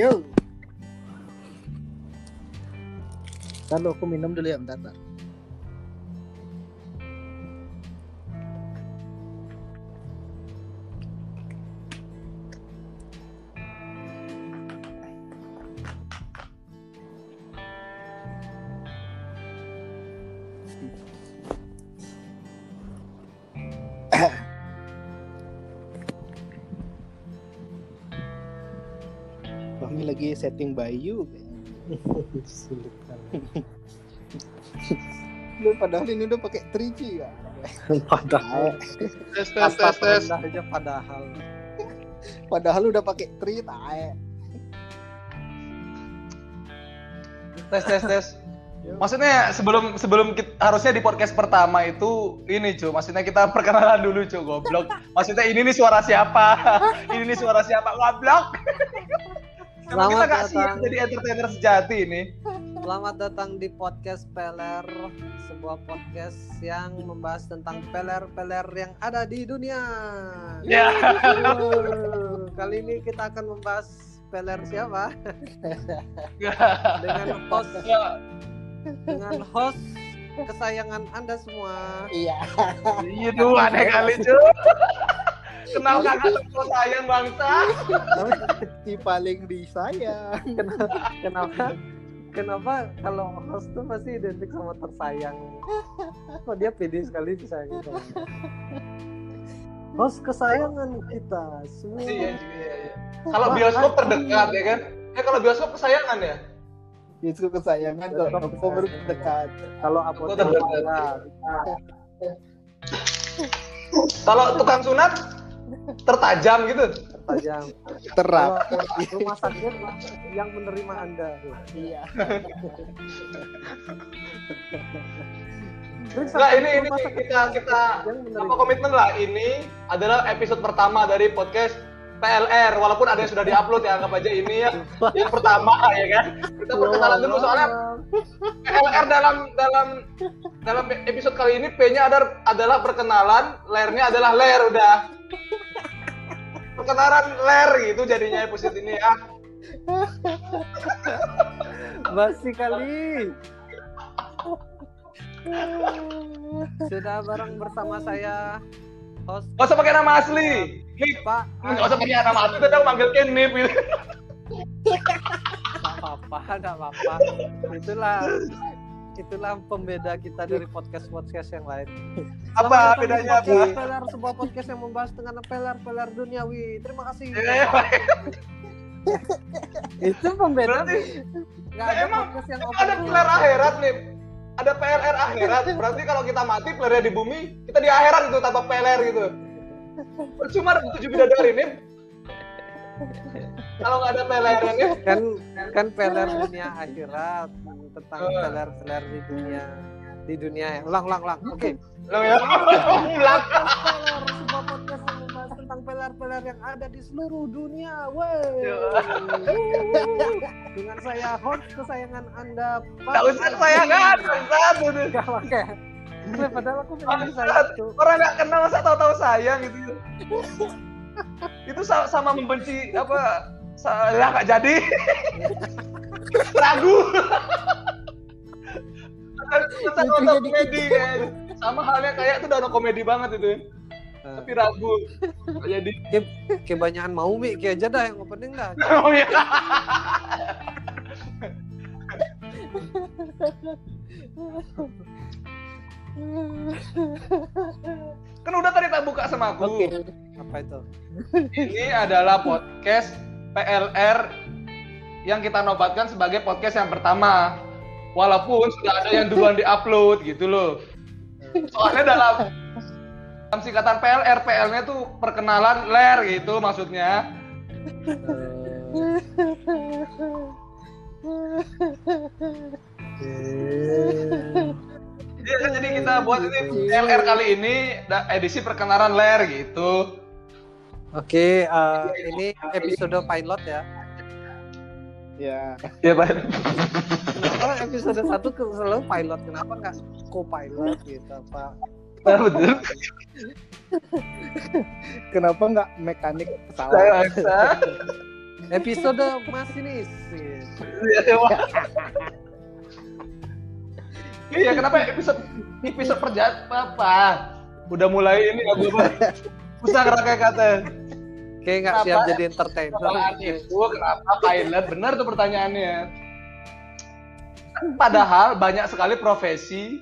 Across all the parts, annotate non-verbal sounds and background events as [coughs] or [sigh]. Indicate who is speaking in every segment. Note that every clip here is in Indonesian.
Speaker 1: Yo. Lalu aku minum dulu ya bentar. bentar. Setting Bayu. [laughs]
Speaker 2: Sulit.
Speaker 1: Lu padahal ini udah pakai 3G ya. [laughs]
Speaker 2: Padahal.
Speaker 3: Tes tes tes tes.
Speaker 2: aja padahal.
Speaker 1: Padahal udah pakai 3 tae.
Speaker 3: Tes tes tes. Maksudnya sebelum sebelum kita, harusnya di podcast pertama itu ini cu, maksudnya kita perkenalan dulu cu, goblok. Maksudnya ini nih suara siapa? [laughs] ini nih suara siapa? Goblok. Kita
Speaker 2: Selamat
Speaker 3: gak siap
Speaker 2: datang.
Speaker 3: jadi entertainer sejati ini.
Speaker 2: Selamat datang di podcast Peler, sebuah podcast yang membahas tentang peler-peler yang ada di dunia.
Speaker 3: Ya.
Speaker 2: Wuh, Kali ini kita akan membahas peler siapa? Dengan host dengan host kesayangan Anda semua.
Speaker 1: Iya.
Speaker 3: Iya aneh kali cu. Kenal kakak semua sayang bangsa.
Speaker 1: Si paling disayang.
Speaker 2: Kenapa? Kenapa kalau host tuh pasti identik sama tersayang? Kok dia pede sekali disayang kita? Host kesayangan kita semua.
Speaker 3: Iya, iya, iya. Kalau bioskop terdekat ya kan? Eh kalau bioskop kesayangan ya?
Speaker 1: Itu kesayangan kalau aku baru dekat.
Speaker 2: Kalau apotek
Speaker 3: terdekat. Kalau tukang sunat tertajam gitu.
Speaker 2: tajam.
Speaker 1: Terap.
Speaker 2: Rumah sakit yang menerima Anda.
Speaker 1: Iya.
Speaker 3: Enggak ini ini kita kita apa komitmen lah ini adalah episode pertama dari podcast PLR walaupun ada yang sudah diupload ya anggap aja ini ya. Yang pertama ya kan? Kita perkenalan dulu soalnya. PLR dalam dalam dalam episode kali ini P-nya ada adalah perkenalan ler-nya adalah ler udah. Perkenalan ler gitu jadinya episode ini ya.
Speaker 2: Basi kali. Sudah bareng bersama saya host
Speaker 3: Gak usah pakai nama asli Nip
Speaker 2: Pak
Speaker 3: Gak usah pakai nama asli kita manggil Ken Nip gitu.
Speaker 2: Gak apa-apa, gak apa-apa. Itulah itulah pembeda kita dari podcast-podcast yang lain.
Speaker 3: apa
Speaker 2: Selamat
Speaker 3: bedanya apa
Speaker 2: podcast Peler, sebuah podcast yang membahas dengan peler-peler duniawi. Terima kasih.
Speaker 3: Eh,
Speaker 2: Itu pembeda.
Speaker 3: Berarti
Speaker 2: Gak ada
Speaker 3: emang
Speaker 2: podcast yang
Speaker 3: ada pilar akhirat nih ada PLR akhirat. Berarti kalau kita mati pelernya di bumi kita di akhirat gitu tanpa PLR gitu. Percuma tujuh bidadari nih kalau nggak ada PLR nya
Speaker 2: kan kan peler dunia akhirat tentang
Speaker 3: Eh.
Speaker 2: peler-peler di dunia di dunia ulang ulang ulang oke.
Speaker 3: Lo ya ulang
Speaker 2: peler-peler yang ada di seluruh dunia. Wey. [laughs] Dengan saya host kesayangan Anda, Pak.
Speaker 3: nggak usah saya udah. [laughs]
Speaker 2: Gak pakai. Nah, Padahal aku pengen saya itu.
Speaker 3: orang nggak kenal masa tahu-tahu sayang gitu itu sa- sama membenci apa salah nggak jadi [laughs] ragu komedi kayak sama halnya kayak itu udah komedi banget itu tapi ragu jadi?
Speaker 2: Ke- kebanyakan mau mi. Kayak aja dah yang opening dah. [laughs]
Speaker 3: oh iya. Kan udah tadi tak buka sama aku.
Speaker 1: Oke.
Speaker 2: Apa itu?
Speaker 3: ini adalah podcast PLR yang kita nobatkan sebagai podcast yang pertama. Walaupun sudah ada yang duluan diupload gitu loh. Soalnya dalam dalam singkatan PLR PL-nya tuh perkenalan ler gitu maksudnya Jadi, jadi kita buat ini PLR kali ini edisi perkenalan ler gitu
Speaker 2: Oke, eh, ini episode pilot ya.
Speaker 1: Ya.
Speaker 3: ya pak
Speaker 2: Kenapa episode 1 selalu pilot? Kenapa nggak co-pilot gitu, Pak?
Speaker 3: Betul [laughs]
Speaker 1: Kenapa nggak mekanik pesawat? [laughs]
Speaker 2: Episode masinis.
Speaker 3: Iya, kenapa episode episode perjalanan apa? Udah mulai ini aku Usah kerangkai kata.
Speaker 2: Kayak nggak
Speaker 3: Kenapa?
Speaker 2: siap jadi entertainer.
Speaker 3: Pertanyaan itu kenapa pilot? Benar tuh pertanyaannya. Padahal banyak sekali profesi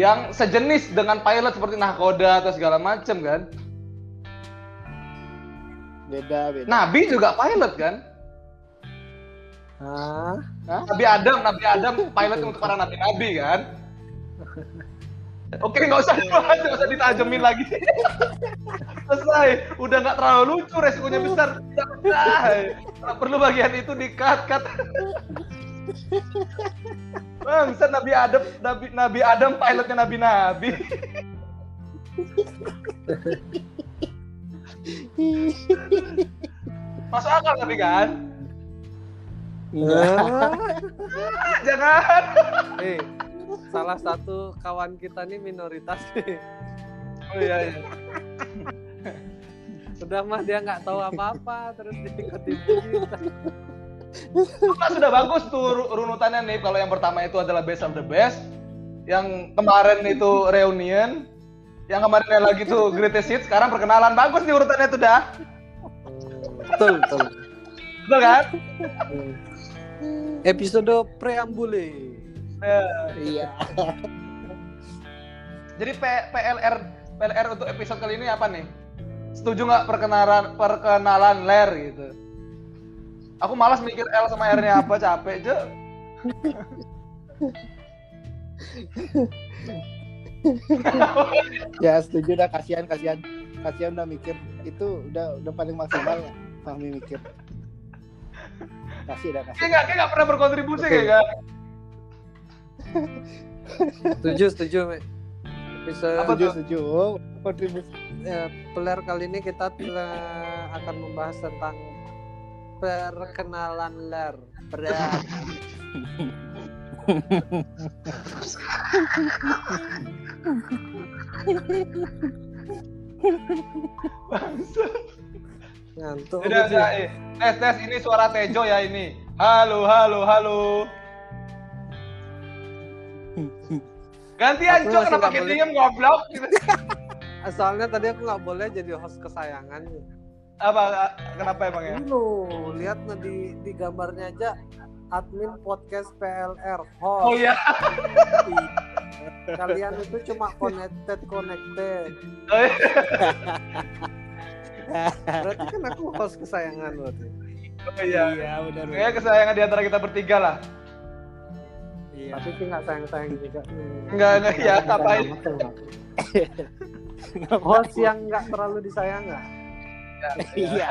Speaker 3: yang sejenis dengan pilot seperti nahkoda atau segala macam kan.
Speaker 1: Beda, beda.
Speaker 3: Nabi juga pilot kan?
Speaker 2: Hah?
Speaker 3: Hah? Nabi Adam, Nabi Adam pilot untuk para nabi-nabi kan? Oke, nggak usah dibahas, nggak usah ditajemin lagi. [laughs] Selesai, udah nggak terlalu lucu, resikonya besar. Selesai. Nggak perlu bagian itu di-cut, cut. Bangsa Nabi Adam, Nabi, Nabi Adam pilotnya nabi-nabi. Masuk akal tapi kan?
Speaker 1: Iya.
Speaker 3: Ah, jangan.
Speaker 2: Eh, salah satu kawan kita nih minoritas nih.
Speaker 3: Oh iya, iya.
Speaker 2: Udah mah dia nggak tahu apa-apa terus diikutin kita.
Speaker 3: Nah, sudah bagus tuh ru- runutannya nih. Kalau yang pertama itu adalah best of the best. Yang kemarin itu reunion. Yang kemarin lagi tuh greatest hits. Sekarang perkenalan. Bagus nih urutannya tuh dah.
Speaker 2: Betul, betul.
Speaker 3: Betul kan?
Speaker 2: Episode preambule.
Speaker 3: Nah,
Speaker 1: Iya.
Speaker 3: jadi P- PLR PLR untuk episode kali ini apa nih? Setuju nggak perkenalan perkenalan ler gitu? Aku malas mikir L sama R-nya apa, capek aja. [laughs]
Speaker 1: Ya setuju dah kasihan kasihan kasihan udah mikir itu udah udah paling maksimal Fahmi mikir. Kasih dah kasih.
Speaker 3: nggak kayak nggak pernah berkontribusi kayak nggak?
Speaker 2: Setuju, setuju.
Speaker 3: Apa
Speaker 1: Setuju setuju. Kontribusi.
Speaker 2: eh, peler kali ini kita telah akan membahas tentang perkenalan ler. Berat. Ngantuk.
Speaker 3: Udah, udah, eh. tes tes ini suara Tejo ya ini. Halo, halo, halo. Cok,
Speaker 2: masih
Speaker 3: kenapa
Speaker 2: boleh.
Speaker 3: diem goblok? [laughs]
Speaker 2: Soalnya tadi aku nggak boleh jadi host kesayangan.
Speaker 3: Apa kenapa emangnya?
Speaker 2: Lu lihat nah di di gambarnya aja admin podcast PLR host.
Speaker 3: Oh iya.
Speaker 2: Kalian itu cuma connected connected.
Speaker 3: Oh, iya.
Speaker 2: Berarti kan aku host kesayangan berarti.
Speaker 3: Oh, iya.
Speaker 1: Iya benar.
Speaker 3: Kayaknya kesayangan di antara kita bertiga lah.
Speaker 1: Iya.
Speaker 2: Tapi sih nggak sayang-sayang juga.
Speaker 3: Enggak, enggak, ya, ngapain?
Speaker 2: Host yang nggak terlalu disayang nggak? [laughs]
Speaker 1: Iya.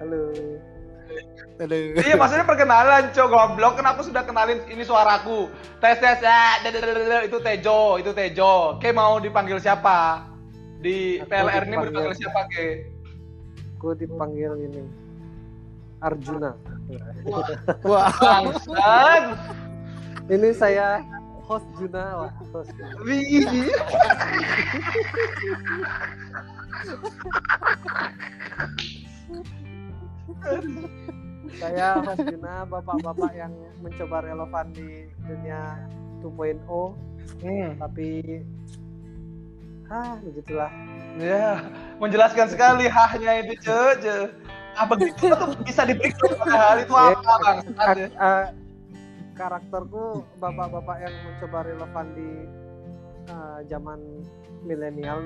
Speaker 2: Halo.
Speaker 1: Aduh.
Speaker 3: Iya, maksudnya perkenalan, Cok, goblok. Kenapa sudah kenalin ini suaraku? Tes tes ya, itu Tejo, itu Tejo. Oke, mau dipanggil siapa? Di
Speaker 2: Aku
Speaker 3: PLR ini mau
Speaker 2: dipanggil.
Speaker 3: siapa, Ke?
Speaker 2: Aku dipanggil ini Arjuna.
Speaker 1: Wah.
Speaker 3: Bangsat.
Speaker 2: Ini saya host Juna, Wak. host.
Speaker 3: Wih.
Speaker 2: Saya host Juna, bapak-bapak yang mencoba relevan di dunia 2.0,
Speaker 3: Hmm.
Speaker 2: tapi ah begitulah.
Speaker 3: Ya, menjelaskan sekali hahnya itu. Ce. Ah, begitu [laughs] tuh bisa di breakdown padahal itu apa, Bang?
Speaker 2: Ak- karakterku bapak-bapak yang mencoba relevan di ah, zaman milenial.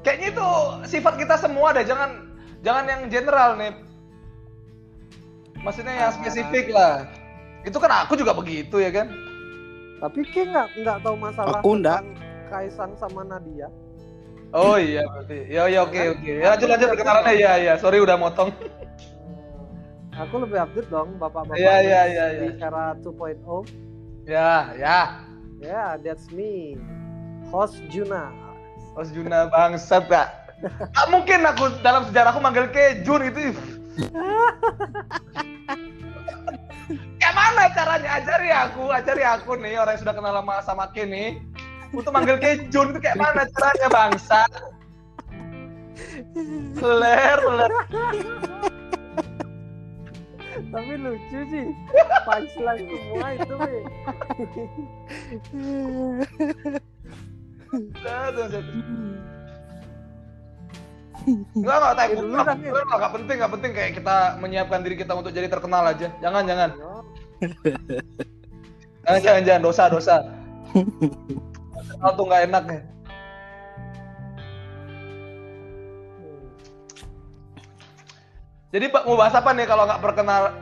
Speaker 3: Kayaknya itu sifat kita semua deh, jangan jangan yang general nih. Maksudnya yang
Speaker 2: Ah.
Speaker 3: spesifik lah. Itu kan aku juga begitu ya kan?
Speaker 2: Tapi kayak nggak nggak tahu masalah
Speaker 1: Aku nggak.
Speaker 2: tentang Kaisang sama Nadia.
Speaker 3: Oh iya berarti. Ya ya oke oke. Ya lanjut lanjut perkenalannya ya ya. Sorry udah motong.
Speaker 2: Aku lebih update dong bapak-bapak
Speaker 3: Iya, iya,
Speaker 2: yang
Speaker 3: iya,
Speaker 2: di
Speaker 3: iya.
Speaker 2: era 2.0.
Speaker 3: Ya ya.
Speaker 2: Ya, that's me. Host Juna.
Speaker 3: Mas Juna bangsat gak? Gak mungkin aku dalam sejarahku manggil ke Jun itu. Kayak [laughs] mana caranya? Ajari aku, ajari aku nih orang yang sudah kenal lama sama Ke nih. Untuk manggil ke Jun itu kayak mana caranya bangsa? [laughs] Ler, ler.
Speaker 2: Tapi lucu sih. [laughs] Punchline semua itu, Be.
Speaker 3: Enggak, enggak, tapi
Speaker 2: dulu
Speaker 3: enggak, enggak penting, enggak penting kayak kita menyiapkan diri kita untuk jadi terkenal aja. Jangan, jangan. Jangan, jangan, jangan. Dosa, dosa. [laughs] Terkenal tuh nggak enak ya. Jadi Pak mau bahas apa nih kalau nggak perkenal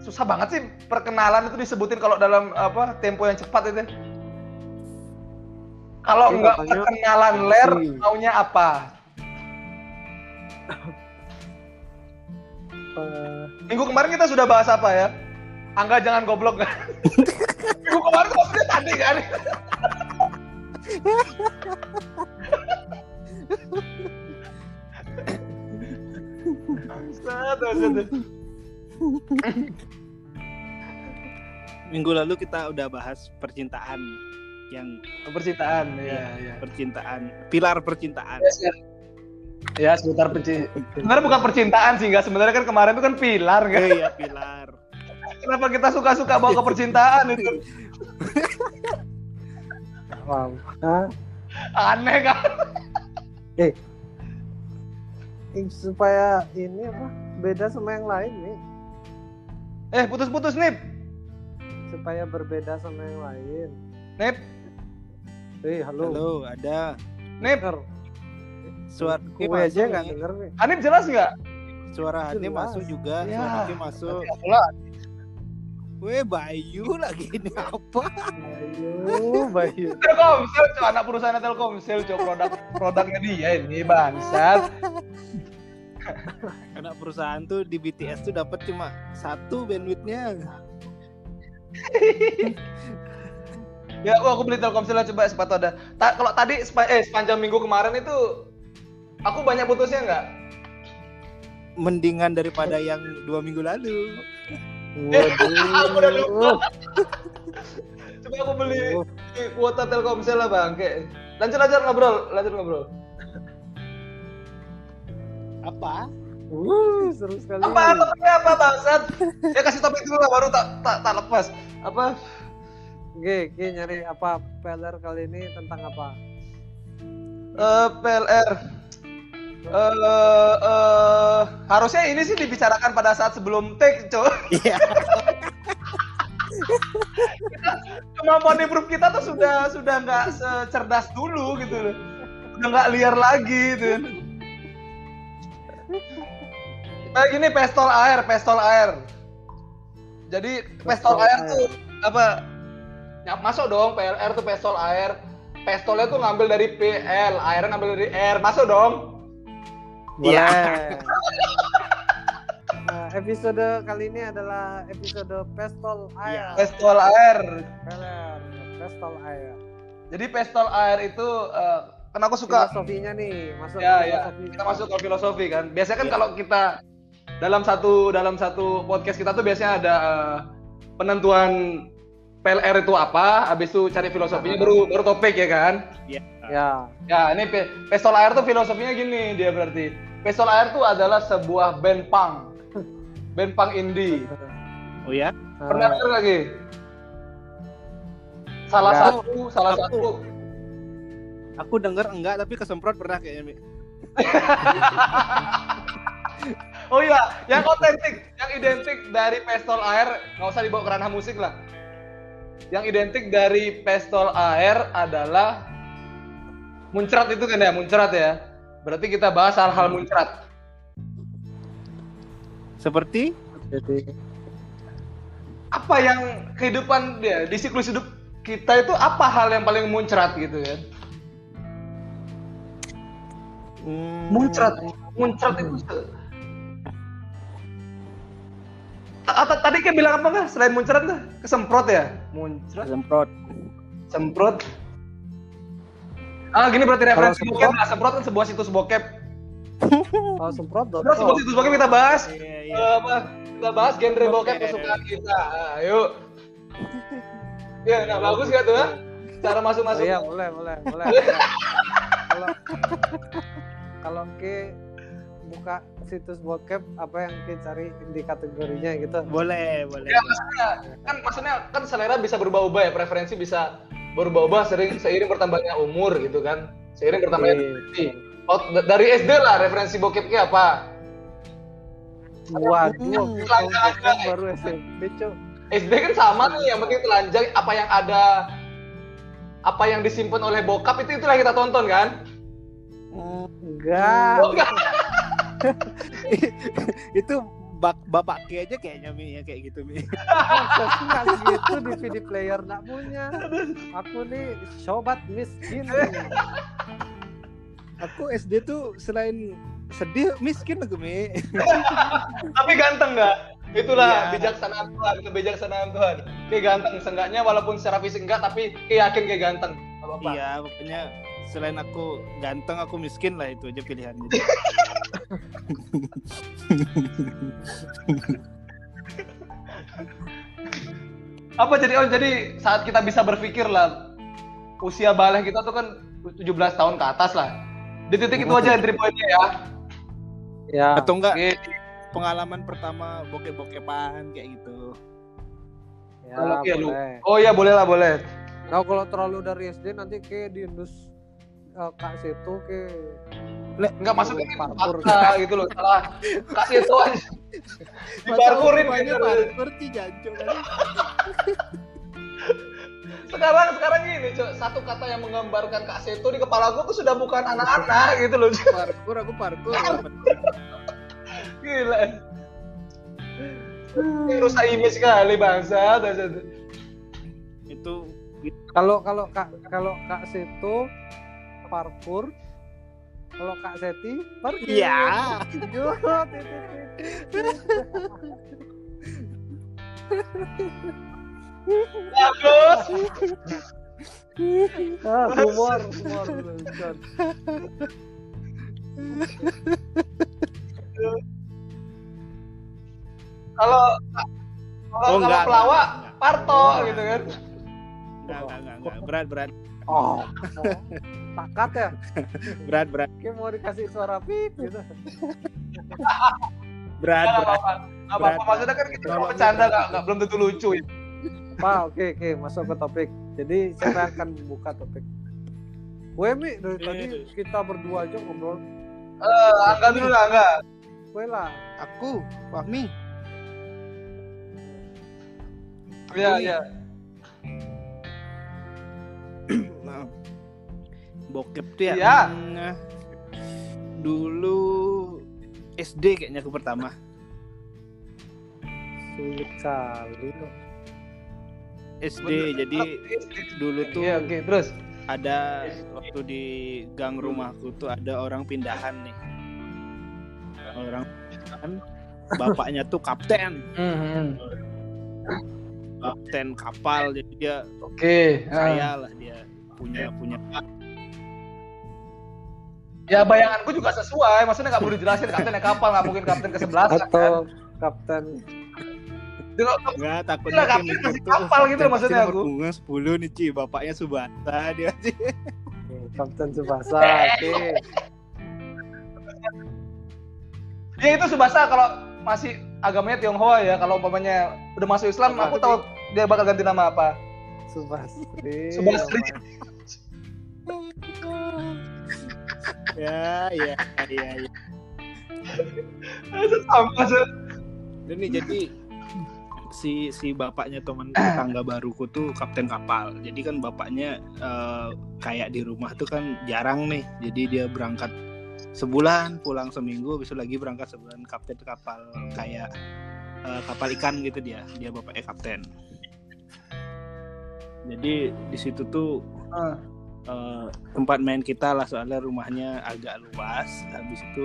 Speaker 3: susah banget sih perkenalan itu disebutin kalau dalam apa tempo yang cepat itu. Kalau nggak perkenalan ler maunya apa?
Speaker 2: Eh,
Speaker 3: Minggu kemarin kita sudah bahas apa ya? Angga jangan goblok kan? [laughs] Minggu kemarin maksudnya tadi kan? [laughs] Bangsat, bangsat.
Speaker 1: Minggu lalu kita udah bahas percintaan yang
Speaker 3: Percintaan, ya, ya.
Speaker 1: percintaan, pilar percintaan.
Speaker 3: Ya, seputar percintaan. Sebenarnya bukan percintaan sih, nggak. Sebenarnya kan kemarin itu kan pilar, kan?
Speaker 1: iya, pilar.
Speaker 3: Kenapa kita suka-suka bawa ke percintaan itu? [laughs]
Speaker 2: wow. Hah?
Speaker 3: Aneh kan?
Speaker 2: Eh, supaya ini apa beda sama yang lain nih
Speaker 3: Eh, putus-putus, Nip.
Speaker 2: supaya berbeda sama yang lain
Speaker 3: Nip,
Speaker 2: eh halo,
Speaker 1: Halo, ada
Speaker 3: Nip.
Speaker 1: Suara masuk
Speaker 2: aja nggak denger nih
Speaker 3: Anip jelas nggak?
Speaker 1: Suara Hani
Speaker 2: Jelas.
Speaker 1: masuk juga,
Speaker 3: Ya.
Speaker 1: suara Hani masuk. Weh, Bayu lagi ini apa?
Speaker 2: ayo Bayu
Speaker 3: Telkomsel, anak perusahaan Telkomsel, cuy. produk produknya dia ini bangsat. [laughs]
Speaker 1: Anak perusahaan tuh di BTS tuh dapat cuma satu bandwidthnya. [laughs]
Speaker 3: Ya, aku, aku beli Telkomsel lah coba sepatu ada. Ta- kalau tadi sepa- eh sepanjang minggu kemarin itu aku banyak putusnya nggak?
Speaker 1: Mendingan daripada yang dua minggu lalu. [laughs]
Speaker 3: Aku udah lupa.
Speaker 2: waduh
Speaker 3: Coba aku beli kuota Telkomsel lah bang. Kayak lanjut lanjut ngobrol, lanjut ngobrol.
Speaker 1: Apa?
Speaker 2: Wuh, seru sekali
Speaker 3: Apa topiknya apa bangsat? Ya kasih topik dulu lah baru tak tak tak lepas. Apa?
Speaker 2: Oke, oke, nyari apa PLR kali ini tentang apa?
Speaker 3: Eh PLR. Eh eh, harusnya ini sih dibicarakan pada saat sebelum take, coy.
Speaker 1: Iya.
Speaker 3: Kemampuan improve kita tuh sudah sudah nggak secerdas dulu gitu loh. Udah nggak liar lagi gitu. Nah, gini pestol air, pestol air. Jadi pestol
Speaker 2: Pestol
Speaker 3: air
Speaker 2: air.
Speaker 3: tuh apa? Ya, masuk dong PLR tuh pestol air. Pestolnya tuh ngambil dari PL, airnya ngambil dari R. Masuk dong.
Speaker 1: Iya.
Speaker 2: Boleh. [laughs] Nah, episode kali ini adalah episode Pestol Air.
Speaker 3: Pestol air.
Speaker 2: PLR, Pestol Air.
Speaker 3: Jadi pestol air itu eh, kan aku suka
Speaker 2: Filosofinya nih, masuk
Speaker 3: ya ya
Speaker 2: filosofi.
Speaker 3: kita masuk ke filosofi kan biasanya kan
Speaker 1: Ya.
Speaker 3: kalau kita dalam satu dalam satu podcast kita tuh biasanya ada eh, penentuan PLR itu apa habis itu cari filosofinya baru baru topik ya kan
Speaker 1: Iya.
Speaker 2: Ya.
Speaker 3: ya ini pe- pestol air tuh filosofinya gini dia berarti pestol air tuh adalah sebuah band punk band punk indie
Speaker 1: Oh ya?
Speaker 3: pernah
Speaker 2: Ah,
Speaker 3: denger lagi salah
Speaker 2: Ya.
Speaker 3: satu salah
Speaker 1: Aku-
Speaker 3: satu
Speaker 1: Aku denger enggak tapi kesemprot pernah kayaknya. Mi. [laughs]
Speaker 3: Oh iya, yang otentik, yang identik dari pestol air, nggak usah dibawa ke ranah musik lah. Yang identik dari pestol air adalah muncrat itu kan ya, muncrat ya. Berarti kita bahas hal-hal muncrat.
Speaker 1: Seperti
Speaker 2: jadi
Speaker 3: Apa yang kehidupan dia di siklus hidup kita itu apa hal yang paling muncrat gitu ya?
Speaker 1: hmm,
Speaker 3: Muncrat, muncrat itu. se- Ta- ta- Tadi kan bilang apa nggak? Selain muncrat tuh kesemprot ya? Muncrat.
Speaker 1: kesemprot.
Speaker 3: semprot ah gini berarti referensi bokep
Speaker 2: semprot-
Speaker 3: lah semprot kan sebuah situs bokep
Speaker 2: kalau semprot
Speaker 3: semprot sebuah situs bokep kita bahas
Speaker 1: Iya, iya.
Speaker 3: Eh, apa kita bahas genre bokep kesukaan kita Ah, ayo ya nah bagus gak tuh ha? cara masuk
Speaker 2: Oh,
Speaker 3: masuk
Speaker 2: iya, boleh, boleh, boleh. boleh. [laughs] Kalau kalau ke buka situs bokep apa yang ke cari di kategorinya gitu
Speaker 1: Boleh, boleh.
Speaker 3: Ya, maksudnya kan maksudnya kan selera bisa berubah-ubah ya, preferensi bisa berubah-ubah sering seiring bertambahnya umur gitu kan. Seiring bertambahnya
Speaker 2: Iya.
Speaker 3: Oh, dari SD lah referensi bokepnya apa?
Speaker 2: waduh baru SMP cok
Speaker 3: SD kan sama nih, yang penting telanjang apa yang ada apa yang disimpan oleh bokap itu itulah yang kita tonton kan?
Speaker 2: enggak
Speaker 3: Oh, enggak. [laughs]
Speaker 1: itu bak bapak Ki aja kayaknya Mi ya kayak gitu Mi. [laughs]
Speaker 2: aku nggak gitu DVD player nggak punya aku nih sobat miskin
Speaker 1: Aku SD tuh selain sedih miskin aku Mi. [laughs]
Speaker 3: Tapi ganteng nggak? Itulah
Speaker 1: Iya.
Speaker 3: bijaksanaan Tuhan, kebijaksanaan Tuhan. Kayak ganteng, seenggaknya walaupun secara fisik enggak, tapi kayak yakin kayak ganteng.
Speaker 1: Iya, pokoknya selain aku ganteng aku miskin lah itu aja pilihannya. [laughs]
Speaker 3: Apa jadi oh jadi saat kita bisa berpikir lah usia balik kita tuh kan 17 tahun ke atas lah. Di titik itu aja entry point-nya ya.
Speaker 2: ya
Speaker 1: Atau enggak
Speaker 3: Oke.
Speaker 1: pengalaman pertama bokep-bokepan kayak gitu.
Speaker 2: ya
Speaker 3: lu.
Speaker 2: boleh
Speaker 3: Oh iya boleh lah boleh.
Speaker 2: nah kalau terlalu dari SD nanti kayak diindus kak situ ke
Speaker 3: Enggak masuk ini
Speaker 2: Parkour.
Speaker 3: fakta gitu loh. Salah. Kasih itu aja. [laughs] Diparkurin gitu.
Speaker 1: parkur sih jancok. [laughs]
Speaker 3: Sekarang sekarang ini Cok, satu kata yang menggambarkan Kak Seto di kepala gue tuh sudah bukan anak-anak gitu loh. Cok.
Speaker 1: Parkur aku parkur. [laughs]
Speaker 3: Gila. Ini rusak image sekali bangsa.
Speaker 1: itu
Speaker 2: kalau kalau kak kalau kak situ parkur kalau kak Seti parkir
Speaker 1: Iya.
Speaker 3: Bagus.
Speaker 2: ah humor humor.
Speaker 3: Kalau kalau
Speaker 1: Oh,
Speaker 3: kalau
Speaker 1: enggak,
Speaker 3: pelawak
Speaker 1: enggak,
Speaker 3: Parto gitu kan.
Speaker 1: Enggak, enggak, enggak, enggak. Berat, berat.
Speaker 2: oh takat ya [laughs]
Speaker 1: Berat, berat.
Speaker 2: kayak mau dikasih suara pip gitu [laughs]
Speaker 1: Berat,
Speaker 3: Enggak
Speaker 1: berat.
Speaker 3: apa-apa. Enggak apa-apa. Maksudnya kan kita cuma bercanda enggak enggak belum tentu lucu ya.
Speaker 2: Pak, oke oke masuk ke topik. Jadi saya akan buka topik. Gue mi dari tadi kita berdua aja ngobrol.
Speaker 3: Eh, angga dulu lah, angga.
Speaker 2: Gue lah.
Speaker 1: Aku, Fahmi.
Speaker 3: Iya, iya. [clears throat]
Speaker 1: Nah, bokep tuh ya.
Speaker 3: Iya.
Speaker 1: mm, dulu SD kayaknya aku pertama.
Speaker 2: Sulit kali loh.
Speaker 1: SD jadi dulu tuh
Speaker 3: Iya, oke, terus.
Speaker 1: ada waktu di gang rumahku tuh ada orang pindahan nih. Orang pindahan bapaknya tuh kapten,
Speaker 3: Hmm,
Speaker 1: kapten kapal jadi dia
Speaker 3: Oke. ah.
Speaker 1: kaya lah dia punya punya
Speaker 3: Ya bayanganku juga sesuai, maksudnya nggak perlu dijelasin kaptennya kapal, nggak mungkin kapten ke sebelas kan.
Speaker 2: Atau kapten
Speaker 1: Enggak,
Speaker 3: Gila,
Speaker 1: takutnya
Speaker 3: kapten
Speaker 1: tuh,
Speaker 3: kapal gitu
Speaker 1: kapten
Speaker 3: maksudnya aku.
Speaker 1: punggung 10 nih Ci, bapaknya Subasa dia sih.
Speaker 2: kapten Subasa. Oke.
Speaker 3: Ya itu Subasa kalau masih agamanya Tionghoa ya, kalau umpamanya udah masuk Islam, aku tahu dia bakal ganti nama apa.
Speaker 2: Subasri.
Speaker 3: Subasri.
Speaker 1: Ya, ya, ya, ya.
Speaker 3: Sama.
Speaker 1: Dan nih jadi si si bapaknya teman tetangga baruku tuh kapten kapal. Jadi kan bapaknya eh, kayak di rumah tuh kan jarang nih. Jadi dia berangkat sebulan, pulang seminggu, besok lagi berangkat sebulan kapten kapal kayak eh, kapal ikan gitu dia. Dia bapaknya kapten. Jadi di situ tuh
Speaker 3: Ah.
Speaker 1: Eh, tempat main kita lah soalnya rumahnya agak luas. Habis itu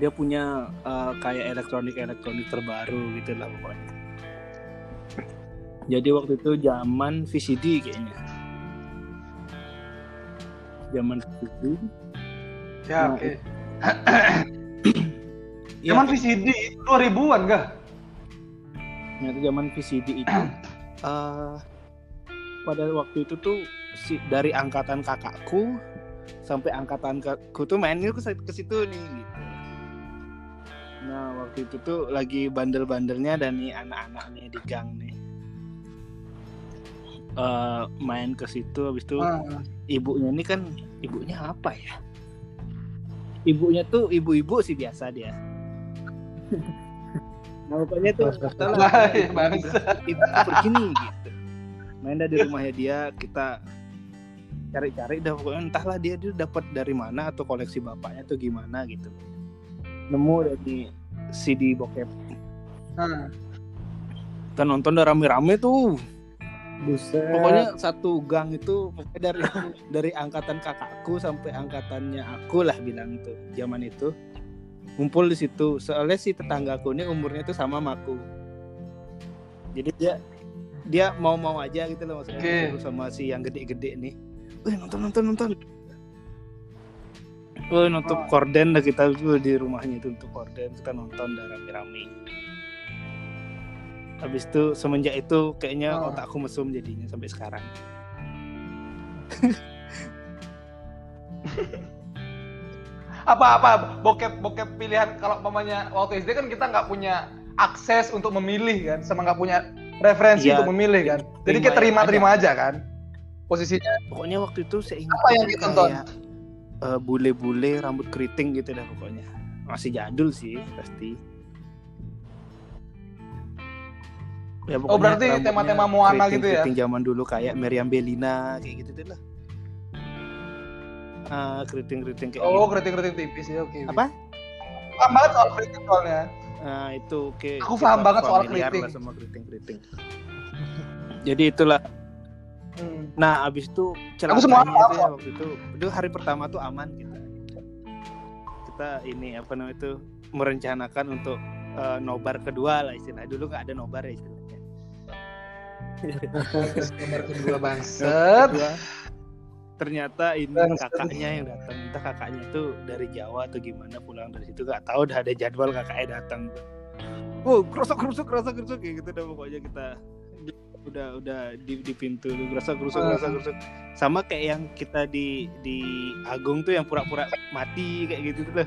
Speaker 1: dia punya eh, kayak elektronik elektronik terbaru gitu lah pokoknya. Jadi waktu itu zaman VCD kayaknya. Zaman VCD.
Speaker 3: Ya,
Speaker 1: Nah,
Speaker 3: oke. [coughs]
Speaker 1: Ya,
Speaker 3: Cuman VCD 2000-an kah?
Speaker 1: ternyata zaman VCD itu [coughs] eh pada waktu itu tuh si dari angkatan kakakku sampai angkatanku tuh mainnya ke ke situ nih gitu. Nah waktu itu tuh lagi bandel-bandelnya dan nih anak-anaknya di gang nih Eh, main ke situ. Habis itu
Speaker 3: Ah.
Speaker 1: ibunya ini kan ibunya apa ya? Ibunya tuh ibu-ibu sih biasa dia. Nah pokoknya tuh
Speaker 3: bangsa. [laughs]
Speaker 1: ibu pergi nih gitu main dah di rumahnya dia kita cari-cari dah pokoknya. Entahlah dia dia dapat dari mana atau koleksi bapaknya tuh gimana gitu. Nemu dari CD bokep.
Speaker 3: Ah.
Speaker 1: kita nonton udah rame-rame tuh.
Speaker 2: Buset.
Speaker 1: pokoknya satu gang itu pokoknya dari dari angkatan kakakku sampai angkatannya aku lah bilang tuh zaman itu. Ngumpul di situ. Soalnya si tetanggaku ini umurnya tuh sama sama aku. Jadi dia dia mau mau aja gitu loh maksudnya. Disuruh sama si yang gede-gede nih Wih nonton nonton nonton. Wih nonton
Speaker 3: Oh.
Speaker 1: korden dah kita tuh di rumahnya itu untuk korden. Kita nonton dah rame-rame. Habis itu semenjak itu kayaknya
Speaker 3: Oh.
Speaker 1: otakku mesum jadinya sampai sekarang.
Speaker 3: Apa apa? Bokep bokep pilihan kalau mamanya waktu SD kan kita nggak punya akses untuk memilih kan sama nggak punya referensi
Speaker 1: Iya,
Speaker 3: untuk memilih kan? Jadi
Speaker 1: terima
Speaker 3: kita terima
Speaker 1: yang
Speaker 3: terima aja kan? Posisinya.
Speaker 1: Pokoknya waktu itu saya ingat
Speaker 3: Apa yang ditonton?
Speaker 1: eh, bule-bule rambut keriting gitu dah pokoknya. Masih jadul sih pasti. Ya,
Speaker 3: Oh, berarti tema-tema Moana gitu ya?
Speaker 1: keriting zaman dulu kayak Meriam Belina kayak gitu tuh lah. Ah, keriting-keriting kayak
Speaker 3: oh
Speaker 1: gitu.
Speaker 3: keriting keriting tipis ya oke
Speaker 1: apa?
Speaker 3: Paham banget soal keriting soalnya
Speaker 1: Nah, itu oke.
Speaker 3: Aku
Speaker 1: kita
Speaker 3: paham banget soal keriting.
Speaker 1: sama keriting-keriting. [laughs] Jadi itulah.
Speaker 3: Hmm.
Speaker 1: Nah, abis itu
Speaker 3: Aku semua
Speaker 1: celakanya
Speaker 3: paham
Speaker 1: itu ya waktu itu, itu hari pertama tuh aman kita. Kita ini apa namanya itu merencanakan untuk eh, nobar kedua lah istilah. Dulu nggak ada nobar ya istilahnya. [laughs]
Speaker 3: nomor kedua bangset
Speaker 1: Kedua, ternyata ini kakaknya yang datang. Entah kakaknya itu dari Jawa atau gimana pulang dari situ nggak tahu udah ada jadwal kakaknya datang. Oh, kerusuk kerusuk kerusuk kerusuk kayak gitu dah pokoknya kita udah udah di, di pintu kerusuk kerusuk
Speaker 3: Ah.
Speaker 1: kerusuk kerusuk sama kayak yang kita di di Agung tuh yang pura-pura mati kayak gitu tuh [laughs]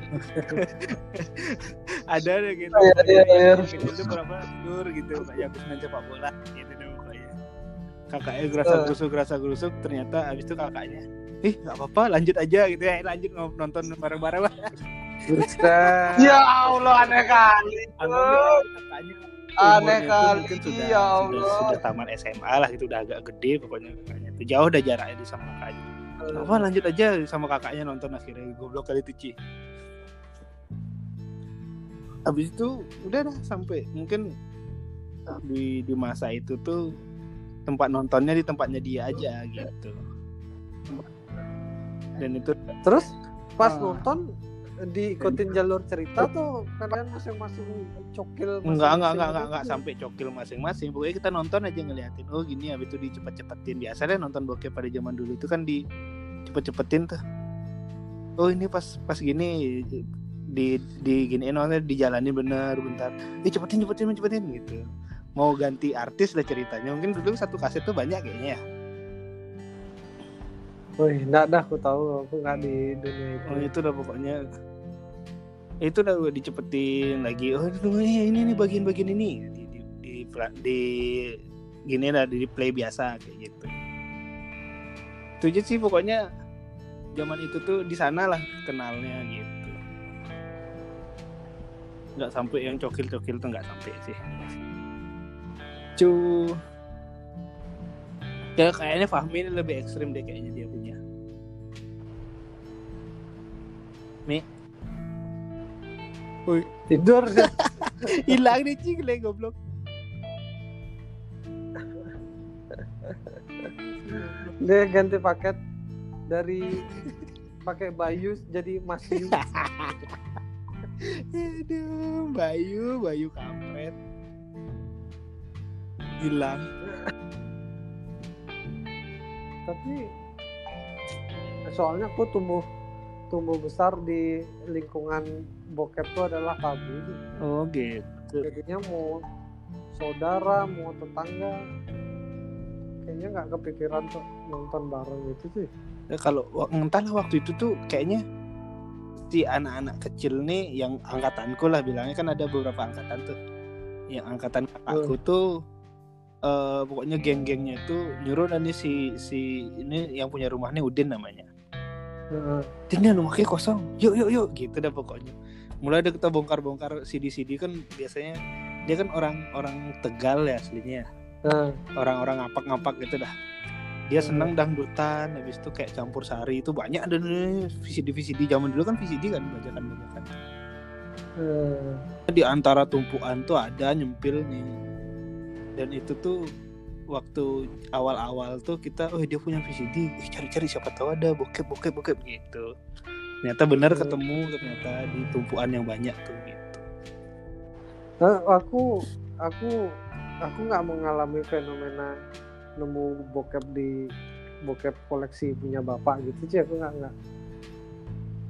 Speaker 1: ada deh gitu
Speaker 3: iya.
Speaker 1: itu pura-pura tidur gitu kayak aku sengaja sepak bola gitu kakaknya gerasa gerusuk gerasa gerusuk ternyata abis itu kakaknya ih nggak apa-apa lanjut aja gitu ya. Lanjut nonton bareng-bareng lah.
Speaker 2: Buset.
Speaker 3: ya Allah aneh kali. Aneh
Speaker 1: tuh
Speaker 3: kali,
Speaker 1: sudah,
Speaker 3: ya
Speaker 1: sudah
Speaker 3: Allah.
Speaker 1: sudah tamat SMA lah itu udah agak gede pokoknya kakaknya tuh jauh udah jaraknya dia sama kakaknya. Apa lanjut aja sama kakaknya nonton. Akhirnya goblok kali itu Ci. Habis itu udah dah sampai mungkin di di masa itu tuh tempat nontonnya di tempatnya dia aja gitu. Dan itu
Speaker 2: Terus pas
Speaker 3: Ah.
Speaker 2: nonton diikutin jalur cerita tuh kalian masing-masing cokil
Speaker 1: enggak enggak enggak
Speaker 2: masing-masing
Speaker 1: enggak,
Speaker 2: gitu.
Speaker 1: enggak sampai cokil masing-masing. Pokoknya kita nonton aja ngeliatin oh gini habis itu dicepet-cepetin. Biasanya nonton bokep pada zaman dulu itu kan di cepet-cepetin tuh. Oh ini pas pas gini di di giniin maksudnya dijalani bener bentar. Eh cepetin cepetin cepetin gitu mau ganti artis lah ceritanya. Mungkin dulu satu kaset tuh banyak kayaknya ya.
Speaker 2: Wih, enggak dah aku tahu. Aku nggak di dunia itu.
Speaker 1: oh itu udah pokoknya. Itu udah dicepetin lagi. Oh itu ini ini, ini bagian-bagian ini. Di di di, di gini lah di play biasa kayak gitu. Itu aja sih pokoknya zaman itu tuh di sana lah kenalnya gitu. Nggak sampai yang cokil-cokil tuh nggak sampai sih cu ya kayaknya Fahmi ini lebih ekstrim deh kayaknya dia punya.
Speaker 2: Tidur dia. [laughs]
Speaker 1: hilang deh cing le goblok.
Speaker 2: Dia ganti paket dari pakai Bayu jadi Masyu. [laughs]
Speaker 1: aduh Bayu Bayu kampret hilang.
Speaker 2: Tapi soalnya aku tumbuh tumbuh besar di lingkungan bokep itu adalah tabu.
Speaker 1: oh gitu.
Speaker 2: Jadinya mau saudara, mau tetangga kayaknya nggak kepikiran tuh nonton bareng gitu sih.
Speaker 1: Ya, kalau entahlah waktu itu tuh kayaknya si anak-anak kecil nih yang angkatanku lah bilangnya kan ada beberapa angkatan tuh. Yang angkatan kakakku tuh eh pokoknya geng-gengnya itu nyuruh dan nih si si ini yang punya rumah nih Udin namanya.
Speaker 2: Heeh.
Speaker 1: Din dan rumahnya kosong. Yuk yuk yuk. Gitu dah pokoknya. Mulai ada kita bongkar-bongkar CD-CD kan biasanya dia kan orang orang Tegal ya aslinya. Orang-orang ngapak-ngapak gitu dah. Dia senang dangdutan habis itu kayak campur sari. Itu banyak ada nih VCD VCD zaman dulu kan VCD kan bajakan bajakan
Speaker 2: eh,
Speaker 1: di antara tumpuan tuh ada nyempil nih dan itu tuh waktu awal-awal tuh kita oh dia punya VCD eh, cari-cari siapa tahu ada bokep bokep bokep gitu ternyata benar
Speaker 2: Hmm.
Speaker 1: ketemu ternyata di tumpuan yang banyak tuh gitu
Speaker 2: nah, aku aku aku nggak mengalami fenomena nemu bokep di bokep koleksi punya bapak gitu sih aku nggak nggak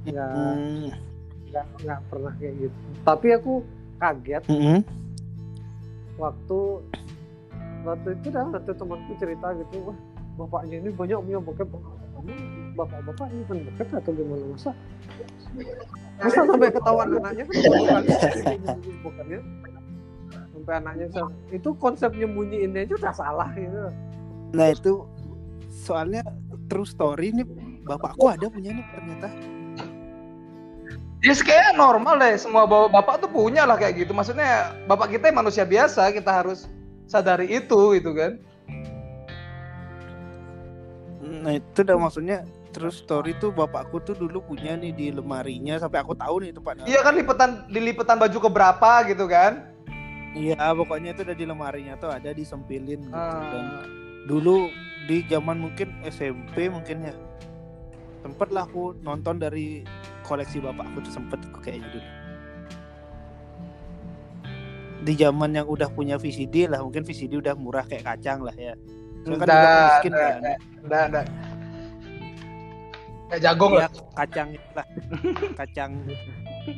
Speaker 2: nggak
Speaker 1: Hmm.
Speaker 2: nggak nggak pernah kayak gitu tapi aku kaget
Speaker 1: Mm-mm.
Speaker 2: waktu waktu itu dah waktu temanku cerita gitu wah bapaknya ini banyak punya bokep. Emang bapak-bapak ini kan bokep atau gimana? Masa masa sampai ketahuan anaknya kan nyembunyiin [laughs] bokepnya sampai anaknya itu konsep nyembunyiinnya aja udah salah gitu.
Speaker 1: Nah itu soalnya true story nih bapakku ada punya nih ternyata.
Speaker 3: Ya kayak normal deh, semua bapak, bapak tuh punya lah kayak gitu. Maksudnya bapak kita manusia biasa, kita harus sadari itu gitu kan.
Speaker 1: Nah itu udah maksudnya terus story tuh bapakku tuh dulu punya nih di lemarinya sampai aku tahu nih tempatnya.
Speaker 3: Iya kan lipetan dilipetan baju ke berapa gitu kan.
Speaker 1: Iya pokoknya itu udah di lemarinya tuh ada disempilin gitu. Dan
Speaker 3: Ah.
Speaker 1: dulu di zaman mungkin SMP mungkin ya sempet lah aku nonton dari koleksi bapakku tuh sempet aku kayaknya dulu. Di zaman yang udah punya VCD lah mungkin VCD udah murah kayak kacang lah ya. Soalnya kan udah
Speaker 3: Nggak,
Speaker 1: miskin
Speaker 3: nggak,
Speaker 1: kan.
Speaker 3: Kayak jagung
Speaker 1: Ya
Speaker 3: lah.
Speaker 1: kacang lah. Kacang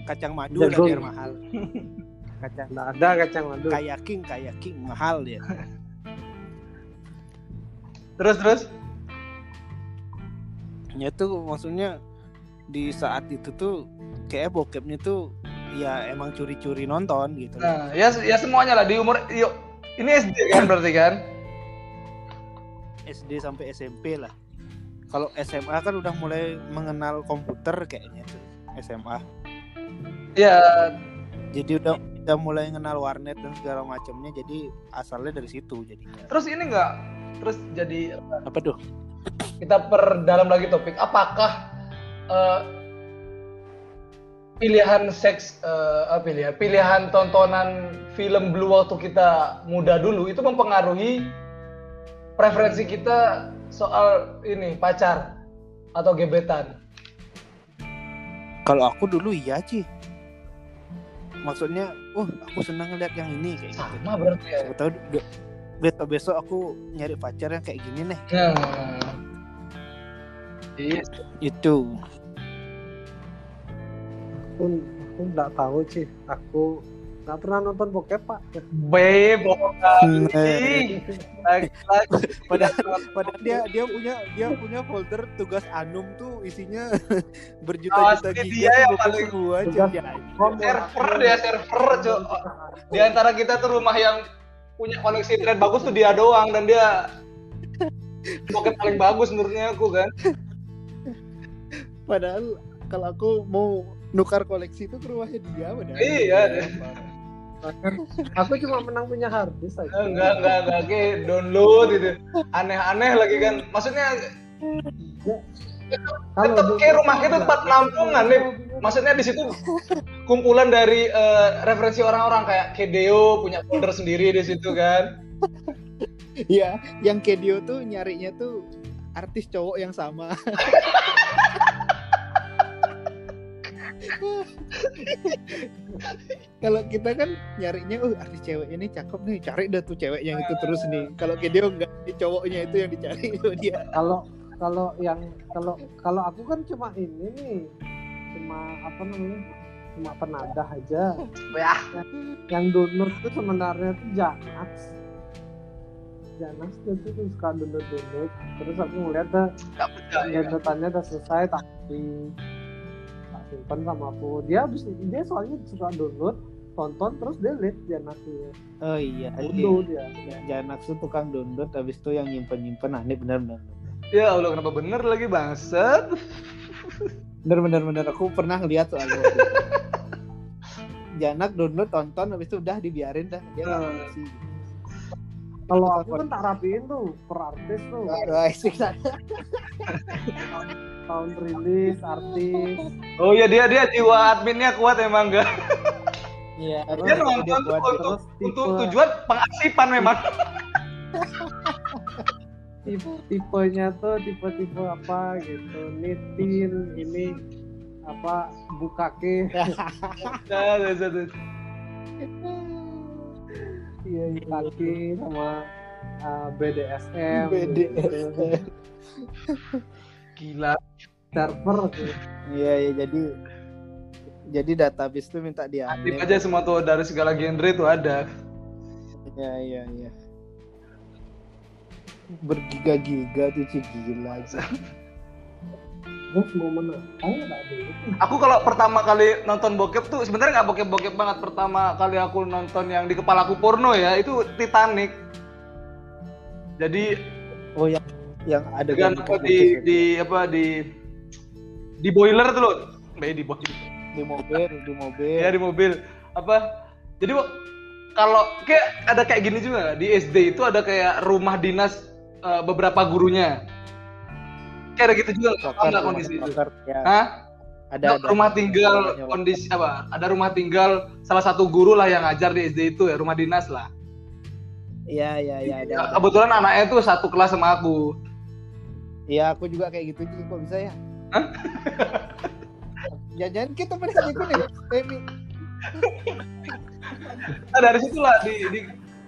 Speaker 1: kacang madu lah biar mahal. Kacang
Speaker 2: nggak ada kacang madu
Speaker 1: kayak king kayak king mahal ya
Speaker 3: Terus terus.
Speaker 1: ya tuh maksudnya di saat itu tuh kayak bokepnya tuh ya emang curi-curi nonton gitu.
Speaker 3: Nah, ya ya semuanya lah di umur yuk ini SD kan berarti kan?
Speaker 1: SD sampai SMP lah. Kalau SMA kan udah mulai mengenal komputer kayaknya tuh SMA
Speaker 3: Ya,
Speaker 1: jadi udah udah mulai kenal warnet dan segala macamnya jadi asalnya dari situ jadinya.
Speaker 3: Terus ini enggak terus jadi
Speaker 1: apa tuh?
Speaker 3: kita perdalam lagi topik apakah eh, pilihan seks eh, apa pilihan pilihan tontonan film blue waktu kita muda dulu itu mempengaruhi preferensi kita soal ini pacar atau gebetan.
Speaker 1: Kalau aku dulu iya sih. Maksudnya oh aku senang ngeliat yang ini kayak gitu.
Speaker 3: Sama berarti ya.
Speaker 1: Siapa tahu be- besok besok aku nyari pacar yang kayak gini nih.
Speaker 3: Iya
Speaker 1: itu
Speaker 2: aku aku nggak tahu sih aku nggak pernah nonton bokep pak.
Speaker 3: Lagi lagi
Speaker 1: Padahal- padahal dia dia punya dia punya folder tugas anum tuh isinya [laughs] berjuta-juta giga
Speaker 3: dia yang
Speaker 1: bokep
Speaker 3: paling-
Speaker 1: semua
Speaker 2: Tugas-
Speaker 1: jadi
Speaker 3: server dia server cok. Di antara kita tuh rumah yang punya koneksi internet bagus tuh dia doang dan dia pocket paling bagus menurutnya aku kan.
Speaker 1: Padahal kalau aku mau nukar koleksi itu ke rumahnya dia padahal
Speaker 3: Iya.
Speaker 2: aku cuma menang punya harddisk aja.
Speaker 3: Enggak enggak enggak. Kayak download gitu. Aneh-aneh lagi kan. Maksudnya tetap kayak rumah kita tempat penampungan nih maksudnya di situ kumpulan dari eh, referensi orang-orang kayak Kedeo punya folder sendiri di situ kan.
Speaker 1: Iya, yang Kedio tuh nyarinya tuh artis cowok yang sama. [laughs] [laughs] Kalau kita kan nyarinya, oh artis cewek ini cakep nih, cari dah tuh cewek yang itu terus nih. Kalau Kedio enggak, di cowoknya itu yang dicari [laughs] itu dia.
Speaker 2: kalau kalau yang kalau kalau aku kan cuma ini nih cuma apa namanya cuma penadah aja.
Speaker 3: Ya
Speaker 2: yang donor itu sebenarnya tuh Janax Janas tuh tuh suka download terus aku ngeliat dah downloadannya udah selesai tapi tak simpan sama aku. Dia habis dia soalnya suka download tonton terus delete Janasnya
Speaker 1: oh iya
Speaker 2: Undo dia.
Speaker 1: Janak tuh tukang download habis itu yang nyimpen nyimpen nah ini benar benar
Speaker 3: Ya Allah kenapa bener lagi bangsat?
Speaker 1: benar benar benar aku pernah ngeliat soalnya Janak [laughs] download tonton habis itu udah dibiarin dah. Dia
Speaker 3: Hmm.
Speaker 2: Kalau aku kan tak rapiin tuh per artis tuh. [laughs] Tahun rilis artis.
Speaker 3: Oh iya dia dia jiwa adminnya kuat emang enggak.
Speaker 1: Iya,
Speaker 3: Dia nonton
Speaker 1: dia
Speaker 3: tuh
Speaker 1: buat
Speaker 3: untuk,
Speaker 2: tipe-
Speaker 3: untuk tujuan pengasipan memang.
Speaker 2: tipe tipenya tuh tipe-tipe apa gitu nitin ini apa bukake [laughs] Iya bukake sama uh, BDSM
Speaker 1: BDSM.
Speaker 2: gitu.
Speaker 3: Gila.
Speaker 2: server.
Speaker 1: Iya, iya jadi jadi database tuh minta dia
Speaker 3: Aktif aja semua tuh dari segala genre tuh ada.
Speaker 1: Iya, iya, iya. Bergiga-giga tuh Ci, gila. [laughs]
Speaker 2: Terus mau dulu.
Speaker 3: Aku kalau pertama kali nonton bokep tuh sebenarnya nggak bokep-bokep banget. Pertama kali aku nonton yang di kepalaku porno ya itu Titanic. Jadi
Speaker 1: Oh yang yang ada
Speaker 3: dengan apa di di apa di di boiler tuh loh. Eh, di boiler.
Speaker 1: di mobil, di mobil.
Speaker 3: ya di mobil apa jadi kalau kayak ada kayak gini juga di SD itu ada kayak rumah dinas eh, beberapa gurunya kayak ada gitu juga? Paham nggak kondisi itu
Speaker 1: ya.
Speaker 3: Hah?
Speaker 1: Ada,
Speaker 3: Nah,
Speaker 1: ada.
Speaker 3: rumah tinggal
Speaker 1: Wak.
Speaker 3: kondisi apa ada rumah tinggal salah satu guru lah yang ngajar di SD itu ya rumah dinas lah
Speaker 1: Iya, iya, iya ada.
Speaker 3: Ya,
Speaker 1: ada.
Speaker 3: kebetulan anaknya tuh satu kelas sama aku
Speaker 1: Iya, aku juga kayak gitu Ci. kok bisa ya?
Speaker 3: Hah? [laughs]
Speaker 1: Jangan kita pernah gitu nih, [laughs]
Speaker 3: nah dari situlah di, di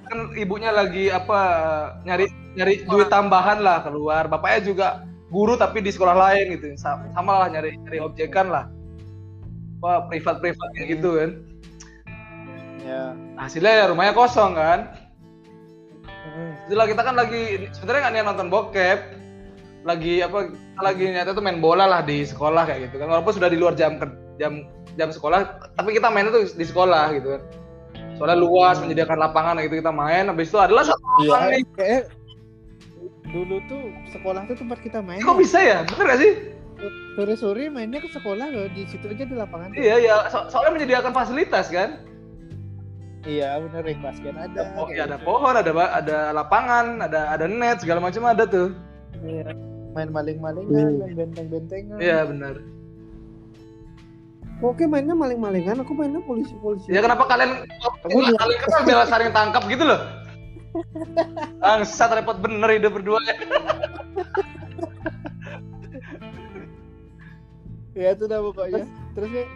Speaker 3: kan ibunya lagi apa nyari nyari duit tambahan lah keluar bapaknya juga guru tapi di sekolah lain gitu. Sa- sama lah nyari nyari objekan lah. Wah privat privat kayak gitu kan.
Speaker 1: Ya.
Speaker 3: hasilnya ya rumahnya kosong kan.
Speaker 1: Hmm.
Speaker 3: Setelah kita kan lagi sebenarnya nggak niat nonton bokep. Lagi apa kita lagi nyata tuh main bola lah di sekolah kayak gitu kan. Walaupun sudah di luar jam jam jam sekolah tapi kita mainnya tuh di sekolah gitu kan. Soalnya luas menyediakan lapangan gitu kita main. Habis itu adalah satu
Speaker 1: Iya,
Speaker 3: orang nih.
Speaker 1: Kayak dulu tuh sekolah tuh tempat kita main.
Speaker 3: kok bisa ya bener gak sih
Speaker 1: Sore-sore mainnya ke sekolah loh, di situ aja di lapangan.
Speaker 3: iya iya so- soalnya menyediakan fasilitas kan
Speaker 1: Iya, bener ring basket ada.
Speaker 3: oh, ya ada
Speaker 1: gitu.
Speaker 3: pohon ada ada lapangan ada ada net segala macam ada tuh
Speaker 1: Iya. Main maling-malingan,
Speaker 2: Hmm.
Speaker 1: main benteng-bentengan.
Speaker 3: iya benar
Speaker 2: Oke mainnya maling-malingan, aku mainnya polisi-polisi.
Speaker 3: ya kenapa kalian kalian kenal bela saling tangkap gitu loh Bangsat repot bener hidup berdua ya.
Speaker 1: Ya itu dah pokoknya. Terus nih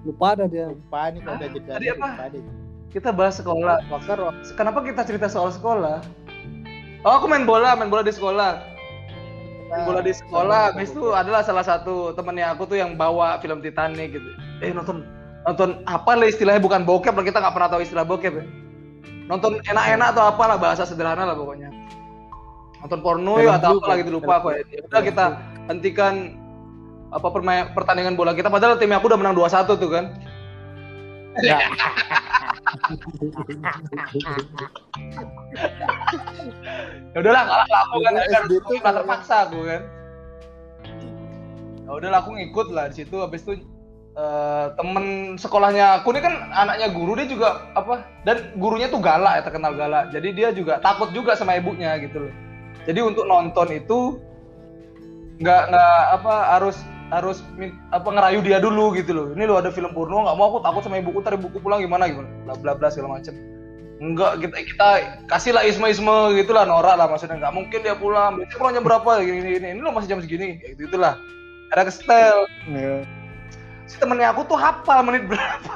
Speaker 2: Lupa ada dia.
Speaker 1: lupa nih kalau udah jeda.
Speaker 3: Tadi apa?
Speaker 1: lupa deh.
Speaker 3: Kita bahas sekolah.
Speaker 1: Wakar
Speaker 3: Kenapa kita cerita soal sekolah? Oh, aku main bola, main bola di sekolah. Main bola di sekolah. Habis itu adalah salah satu temennya aku tuh yang bawa film Titanic gitu. Eh nonton nonton apa lah istilahnya bukan bokep lah kita nggak pernah tahu istilah bokep ya. Nonton enak-enak atau apalah bahasa sederhana lah pokoknya. Nonton porno ya atau lagi gitu lupa aku ya. Udah kita hentikan apa permain, pertandingan bola kita padahal tim aku udah menang 2-1 tuh kan.
Speaker 1: Ya. [laughs]
Speaker 3: ya udahlah kalah lah aku kan nggak terpaksa aku kan ya udahlah aku ngikut lah di situ habis itu eh, temen sekolahnya aku ini kan anaknya guru dia juga apa dan gurunya tuh galak ya terkenal galak. Jadi dia juga takut juga sama ibunya gitu loh. Jadi untuk nonton itu nggak nggak apa harus harus apa ngerayu dia dulu gitu loh. Ini lo ada film porno nggak mau aku takut sama ibuku ntar ibuku pulang gimana gimana. Bla bla bla segala macem. Enggak kita kita kasih lah isme isme gitulah norak lah maksudnya. Nggak mungkin dia pulang. Biasanya pulang jam berapa? Gini gini, ini lo masih jam segini. Kayak gitu itulah ada kestel.
Speaker 1: Ya.
Speaker 3: Si temennya aku tuh hafal menit berapa?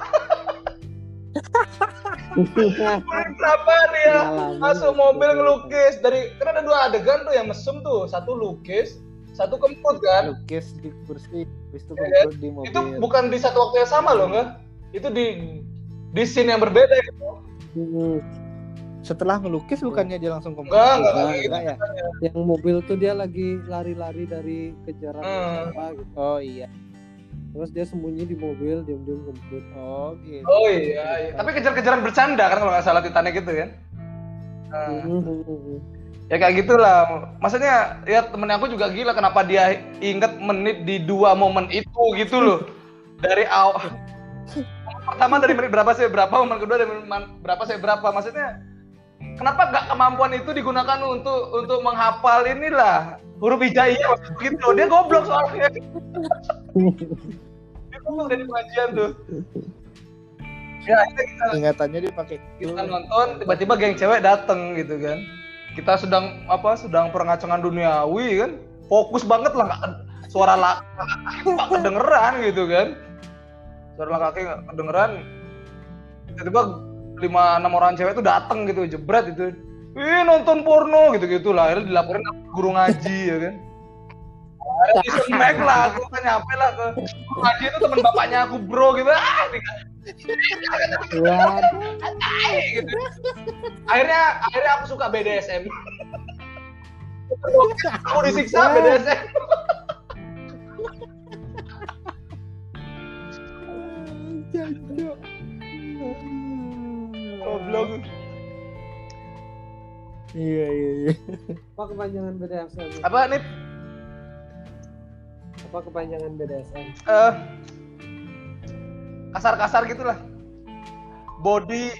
Speaker 3: Menit berapa dia?
Speaker 2: Pengalaman
Speaker 3: masuk mobil ngelukis. Dari kan ada dua adegan tuh yang mesum tuh. Satu lukis satu kemput kan?
Speaker 1: Lukis di kursi, habis itu
Speaker 3: Ya,
Speaker 1: kumpul di mobil.
Speaker 3: itu bukan di satu waktu yang sama loh enggak itu di di scene yang berbeda gitu.
Speaker 2: Hmm.
Speaker 1: setelah ngelukis bukannya dia langsung
Speaker 3: Enggak, enggak,
Speaker 1: Enggak,
Speaker 3: enggak
Speaker 1: enggak ya.
Speaker 2: Yang mobil tuh dia lagi lari-lari dari kejaran
Speaker 3: Hmm.
Speaker 2: apa gitu.
Speaker 1: Oh iya
Speaker 2: terus dia sembunyi di mobil diam-diam ngebut
Speaker 1: oh gitu
Speaker 3: Oh iya, iya. Tapi kejar-kejaran bercanda kan kalau nggak salah Titanic gitu kan.
Speaker 2: Hmm.
Speaker 3: ya kayak gitulah. Maksudnya ya temen aku juga gila kenapa dia inget menit di dua momen itu gitu loh. Dari awal [laughs] pertama dari menit berapa sih berapa, momen kedua dari menit berapa sih berapa. Maksudnya kenapa gak kemampuan itu digunakan untuk untuk menghafal inilah huruf hijaiyah gitu. Dia goblok soalnya. [laughs] dia goblok dari pengajian tuh. Ya, akhirnya kita
Speaker 1: ingatannya dia pakai
Speaker 3: kita nonton tiba-tiba geng cewek dateng gitu kan kita sedang apa sedang perengacangan duniawi kan fokus banget lah suara laki nggak kedengeran gitu kan suara laki nggak kedengeran tiba-tiba lima enam orang cewek itu dateng gitu jebret itu. Ih nonton porno gitu gitu lah akhirnya dilaporin sama guru ngaji [laughs] ya kan. Akhirnya [laughs] disemek lah aku kan nyampe lah ke guru ngaji itu teman bapaknya aku bro gitu. Ah gitu. akhirnya akhirnya aku suka BDSM aku disiksa BDSM goblok.
Speaker 1: Iya iya iya.
Speaker 2: Apa kepanjangan BDSM
Speaker 3: apa nih
Speaker 2: apa kepanjangan BDSM
Speaker 3: eh kasar-kasar gitulah. Body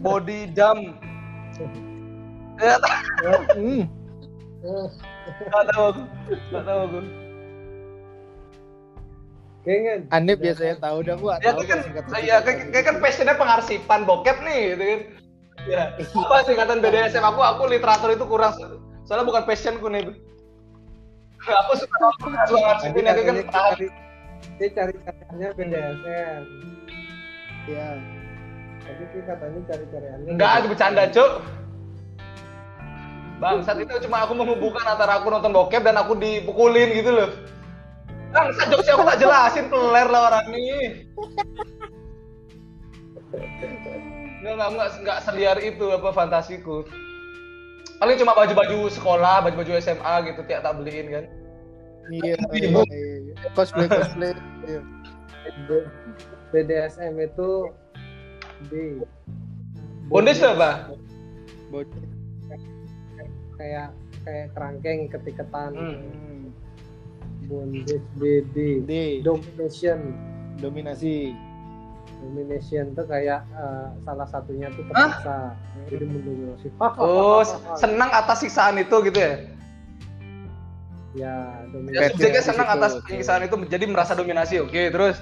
Speaker 3: body dump ya
Speaker 1: hmm.
Speaker 2: Eh,
Speaker 3: nggak tahu aku. Nggak tahu aku
Speaker 2: Kengen.
Speaker 1: Aneh biasanya tahu dah gua
Speaker 3: ya
Speaker 1: tahu
Speaker 3: kan ya kayak kayak kan passionnya pengarsipan bokep nih gitu kan. Ya apa singkatan BDSM aku aku literatur itu kurang. Soalnya bukan passionku nih aku suka suka
Speaker 2: Tapi
Speaker 3: ngarsipin aku kan
Speaker 2: cari, dia cari cariannya BDSM.
Speaker 1: Iya.
Speaker 2: Tapi dia katanya cari cariannya.
Speaker 3: enggak itu bercanda cuk. Bangsat itu cuma aku menghubungkan antara aku nonton bokep dan aku dipukulin gitu loh bangsat jokesnya aku tak jelasin peler lah orang ini Enggak, enggak, enggak, enggak seliar itu apa fantasiku. Paling cuma baju-baju sekolah, baju-baju SMA gitu tiap tak beliin kan.
Speaker 1: Iya, iya, iya. Cosplay cosplay. Iya.
Speaker 2: BDSM itu B.
Speaker 3: Bondage apa?
Speaker 1: Bocah.
Speaker 2: Kayak kayak kerangkeng ketikatan.
Speaker 3: Hmm.
Speaker 2: Bondage BD.
Speaker 1: D.
Speaker 2: Domination.
Speaker 1: Dominasi.
Speaker 2: Domination tuh kayak eh, salah satunya tuh terpaksa. Jadi mendominasi.
Speaker 3: Oh, [laughs] senang atas siksaan itu gitu ya?
Speaker 2: Ya,
Speaker 3: Ya,
Speaker 2: dominasi.
Speaker 3: subjeknya
Speaker 1: di
Speaker 3: senang
Speaker 1: situ,
Speaker 3: atas siksaan itu jadi merasa dominasi. Oke, terus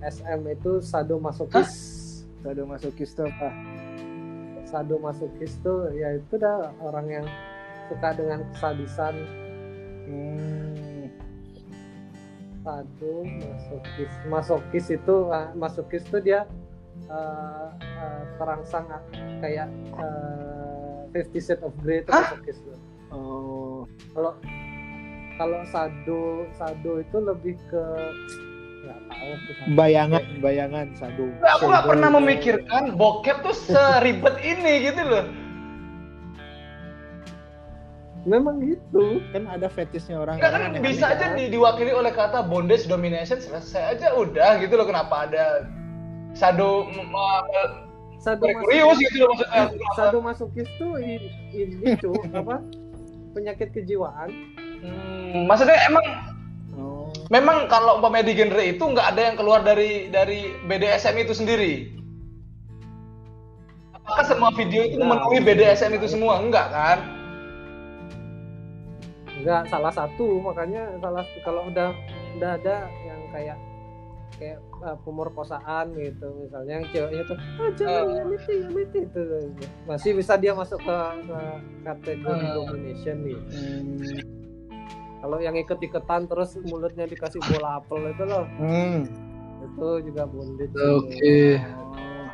Speaker 2: SM itu sadomasokis.
Speaker 1: Sadomasokis tuh apa?
Speaker 2: Sadomasokis tuh ya itu dah orang yang suka dengan kesadisan
Speaker 1: Hmm.
Speaker 2: sadomasokis. Masokis itu ah, masokis tuh dia eh, eh, terangsang ah, kayak eh, Fifty Shades of Grey itu
Speaker 3: Hah?
Speaker 2: masokis tuh.
Speaker 1: Oh.
Speaker 2: Kalau kalau sado sado itu lebih ke nggak tahu tuh sado.
Speaker 1: Bayangan, bayangan sado.
Speaker 3: Aku nggak pernah
Speaker 2: itu-
Speaker 3: memikirkan bokep tuh seribet ini gitu loh.
Speaker 2: Memang gitu.
Speaker 1: Kan ada fetishnya orang.
Speaker 3: Enggak kan
Speaker 1: orang
Speaker 3: bisa aja di- diwakili oleh kata bondage domination selesai aja udah gitu loh kenapa ada sado m- Merkurius gitu loh maksudnya.
Speaker 2: sadomasokis tuh i- ini tuh [laughs] apa penyakit kejiwaan
Speaker 3: Hmm, maksudnya emang
Speaker 1: Oh.
Speaker 3: memang kalau umpamanya di genre itu nggak ada yang keluar dari dari BDSM itu sendiri. Apakah semua video itu
Speaker 2: Nah,
Speaker 3: memenuhi BDSM itu semua? Enggak kan?
Speaker 2: Enggak salah satu makanya salah kalau udah udah ada yang kayak kayak uh, pemerkosaan gitu misalnya yang ceweknya tuh ah jangan
Speaker 3: Eh.
Speaker 2: ya ya itu masih bisa dia masuk ke, ke kategori
Speaker 3: Eh.
Speaker 2: domination nih
Speaker 1: Hmm.
Speaker 2: kalau yang ikut-iketan terus mulutnya dikasih bola apel itu loh
Speaker 1: Hmm.
Speaker 2: itu juga bondage
Speaker 3: Oke.
Speaker 1: Oh.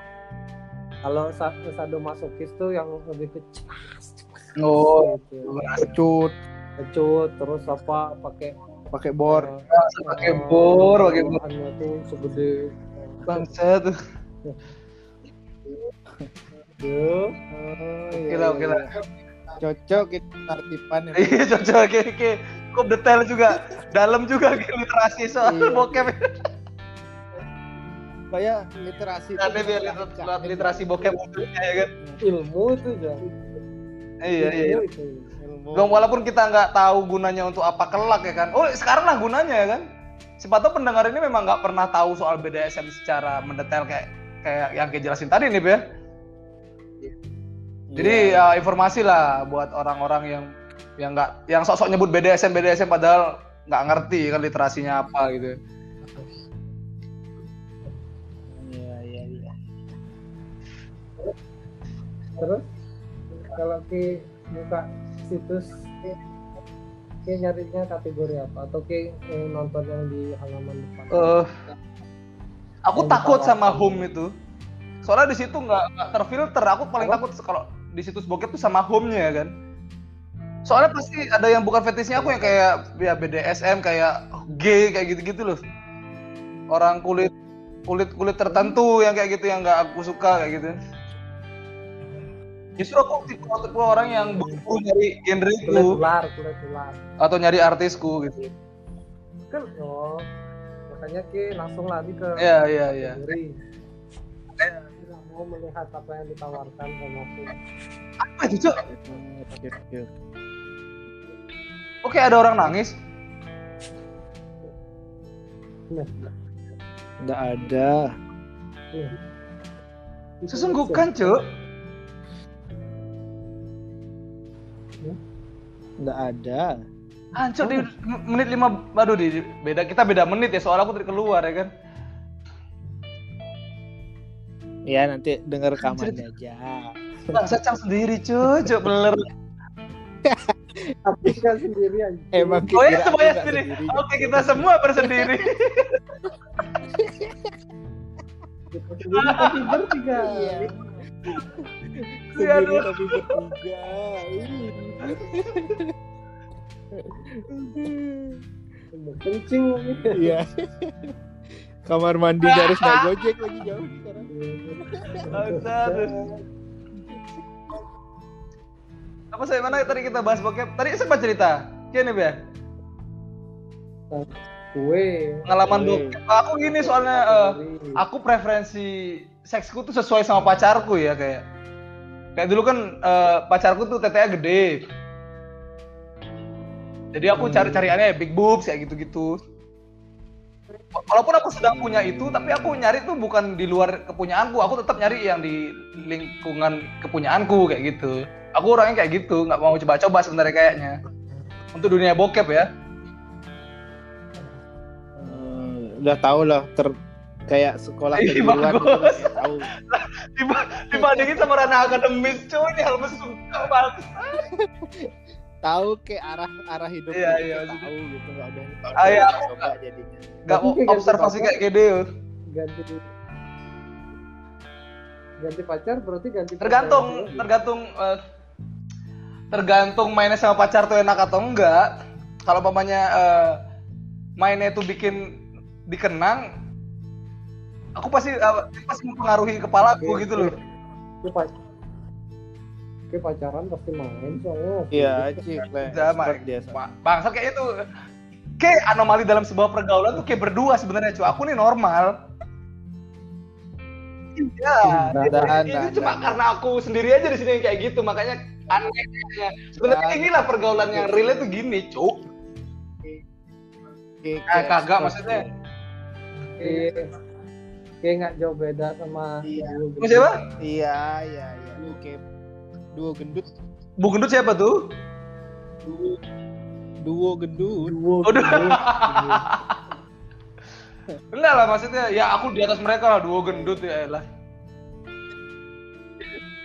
Speaker 2: kalau sa- sadomasokis tuh yang lebih ke cas, cas,
Speaker 3: Oh,
Speaker 2: gitu.
Speaker 1: Pecut,
Speaker 2: kecut terus apa pakai
Speaker 1: pakai bor.
Speaker 2: eh,
Speaker 3: pakai
Speaker 2: eh,
Speaker 3: bor, pakai bor.
Speaker 2: bahannya tuh segede
Speaker 3: bangsa tuh. Oke lah, oke lah.
Speaker 1: Cocok kita tartipan ya.
Speaker 3: Iya cocok oke oke. Cukup detail juga, dalam juga literasi soal
Speaker 1: Iya.
Speaker 3: bokep.
Speaker 1: Supaya literasi itu
Speaker 3: biar literasi bokep ya kan.
Speaker 2: Ilmu itu ya.
Speaker 3: Iya iya.
Speaker 2: Ilmu.
Speaker 3: Dong, walaupun kita nggak tahu gunanya untuk apa kelak ya kan. Oh sekarang lah gunanya ya kan. Siapa tahu pendengar ini memang nggak pernah tahu soal BDSM secara mendetail kayak kayak yang kayak jelasin tadi nih ya. Jadi
Speaker 1: Iya.
Speaker 3: ya, informasi lah buat orang-orang yang yang nggak yang sok-sok nyebut BDSM BDSM padahal nggak ngerti kan literasinya apa gitu.
Speaker 1: Iya, iya, iya.
Speaker 2: Terus kalau ki buka situs ki, ki nyarinya kategori apa atau ki eh, nonton yang di halaman depan?
Speaker 3: Eh, aku
Speaker 2: Yang
Speaker 3: takut sama
Speaker 2: ditawarkan.
Speaker 3: home itu. Soalnya di situ nggak nggak terfilter. Aku paling
Speaker 2: Apa?
Speaker 3: takut kalau di situs bokep tuh sama home-nya ya kan. Soalnya pasti ada yang bukan fetishnya aku yang kayak ya BDSM kayak gay kayak gitu-gitu loh. Orang kulit kulit kulit tertentu yang kayak gitu yang nggak aku suka kayak gitu. Justru aku tipe, tipe orang yang begitu nyari genre itu
Speaker 2: ular, kulit ular.
Speaker 3: atau nyari artisku gitu.
Speaker 2: Kan oh, makanya ki langsung lari ke
Speaker 3: Iya iya iya.
Speaker 2: Tidak mau melihat apa yang ditawarkan sama aku.
Speaker 3: Apa itu, Cok?
Speaker 1: Oke,
Speaker 3: ada orang nangis.
Speaker 2: Nah,
Speaker 1: Nggak ada.
Speaker 2: iya.
Speaker 3: Sesungguhkan, Cuk.
Speaker 1: Nggak ada.
Speaker 3: Hancur di menit lima, aduh di beda kita beda menit ya soal aku tadi keluar ya kan.
Speaker 1: Ya nanti denger rekamannya aja.
Speaker 3: Bangsa cang sendiri cuy, cuk beler. [laughs]
Speaker 2: Tapi kan sendiri aja.
Speaker 1: Emang
Speaker 3: Oh ya semuanya sendiri.
Speaker 1: sendiri.
Speaker 3: Oke kita semua bersendiri. [laughs]
Speaker 2: Bertiga.
Speaker 1: Iya.
Speaker 3: Iya,
Speaker 1: Sendiri tapi bertiga.
Speaker 2: Kencing lagi.
Speaker 1: Iya. Kamar mandi harus naik gojek lagi jauh sekarang.
Speaker 3: Aduh. Apa saya mana tadi kita bahas bokep? Tadi sempat cerita. Gini ya,
Speaker 2: Kue.
Speaker 3: pengalaman
Speaker 1: Oke.
Speaker 3: bokep. Aku gini soalnya eh, aku preferensi seksku tuh sesuai sama pacarku ya kayak kayak dulu kan eh, pacarku tuh TTA gede. Jadi aku
Speaker 2: Hmm.
Speaker 3: cari-cariannya big boobs kayak gitu-gitu. Walaupun aku sedang punya itu tapi aku nyari tuh bukan di luar kepunyaanku. Aku tetap nyari yang di lingkungan kepunyaanku kayak gitu. Aku orangnya kayak gitu nggak mau coba-coba sebenarnya kayaknya. Untuk dunia bokep ya.
Speaker 1: Udah tahu lah ter kayak sekolah kejuruan gitu kayak tahu. [laughs]
Speaker 3: Diba- dibandingin sama ranah akademis cuy ini hal mesum banget.
Speaker 1: Tahu kayak arah arah hidup
Speaker 3: Iya,
Speaker 1: gitu,
Speaker 3: iya,
Speaker 1: tahu gitu nggak
Speaker 3: Ah, iya, aku
Speaker 1: coba jadinya.
Speaker 3: nggak mau observasi
Speaker 2: ganti
Speaker 3: kayak gede
Speaker 2: ganti ganti pacar berarti ganti
Speaker 3: tergantung
Speaker 2: pacar.
Speaker 3: tergantung eh, tergantung mainnya sama pacar tuh enak atau enggak. Kalau pamannya eh, mainnya itu bikin dikenang aku pasti eh, pasti mempengaruhi kepalaku
Speaker 2: Oke,
Speaker 3: gitu loh
Speaker 2: Oke, Oke, pacaran pasti main soalnya.
Speaker 1: Iya, cik.
Speaker 3: Ma- bangsat kayak itu kayak anomali dalam sebuah pergaulan tuh kayak berdua sebenarnya cuy aku nih normal Iya,
Speaker 2: Nah,
Speaker 3: ini,
Speaker 1: nah,
Speaker 3: ini
Speaker 1: nah,
Speaker 3: cuma
Speaker 1: nah.
Speaker 3: karena aku sendiri aja di sini yang kayak gitu, makanya aneh kayaknya. Sebenarnya
Speaker 1: Nah.
Speaker 3: inilah pergaulan yang real itu gini, cuk.
Speaker 1: Oke,
Speaker 3: Eh, kagak maksudnya.
Speaker 2: Oke. Oke, nggak jauh beda sama
Speaker 1: Iya.
Speaker 3: siapa?
Speaker 1: Iya, iya, iya. Oke. Duo gendut,
Speaker 3: Bu Gendut siapa tuh?
Speaker 1: duo gendut.
Speaker 2: Duo.
Speaker 3: Udah.
Speaker 2: duo.
Speaker 3: Enggak lah maksudnya, ya aku di atas mereka lah, duo gendut ya lah.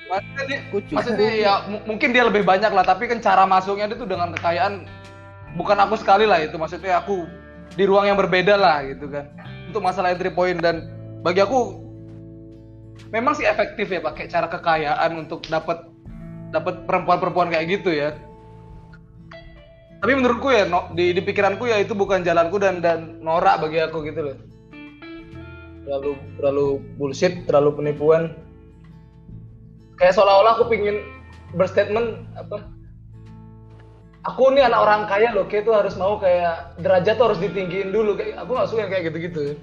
Speaker 3: Maksudnya, dia- maksudnya ya mu- mungkin dia lebih banyak lah, tapi kan cara masuknya dia tuh dengan kekayaan bukan aku sekali lah itu, maksudnya aku di ruang yang berbeda lah gitu kan. Untuk masalah entry point dan bagi aku memang sih efektif ya pakai cara kekayaan untuk dapat dapat perempuan-perempuan kayak gitu ya. Tapi menurutku ya no- di, di pikiranku ya itu bukan jalanku dan dan norak bagi aku gitu loh. Terlalu terlalu bullshit, terlalu penipuan. kayak seolah-olah aku pingin berstatement apa aku nih anak orang kaya loh kayak tuh harus mau kayak derajat tuh harus ditinggiin dulu kayak aku gak suka yang kayak gitu-gitu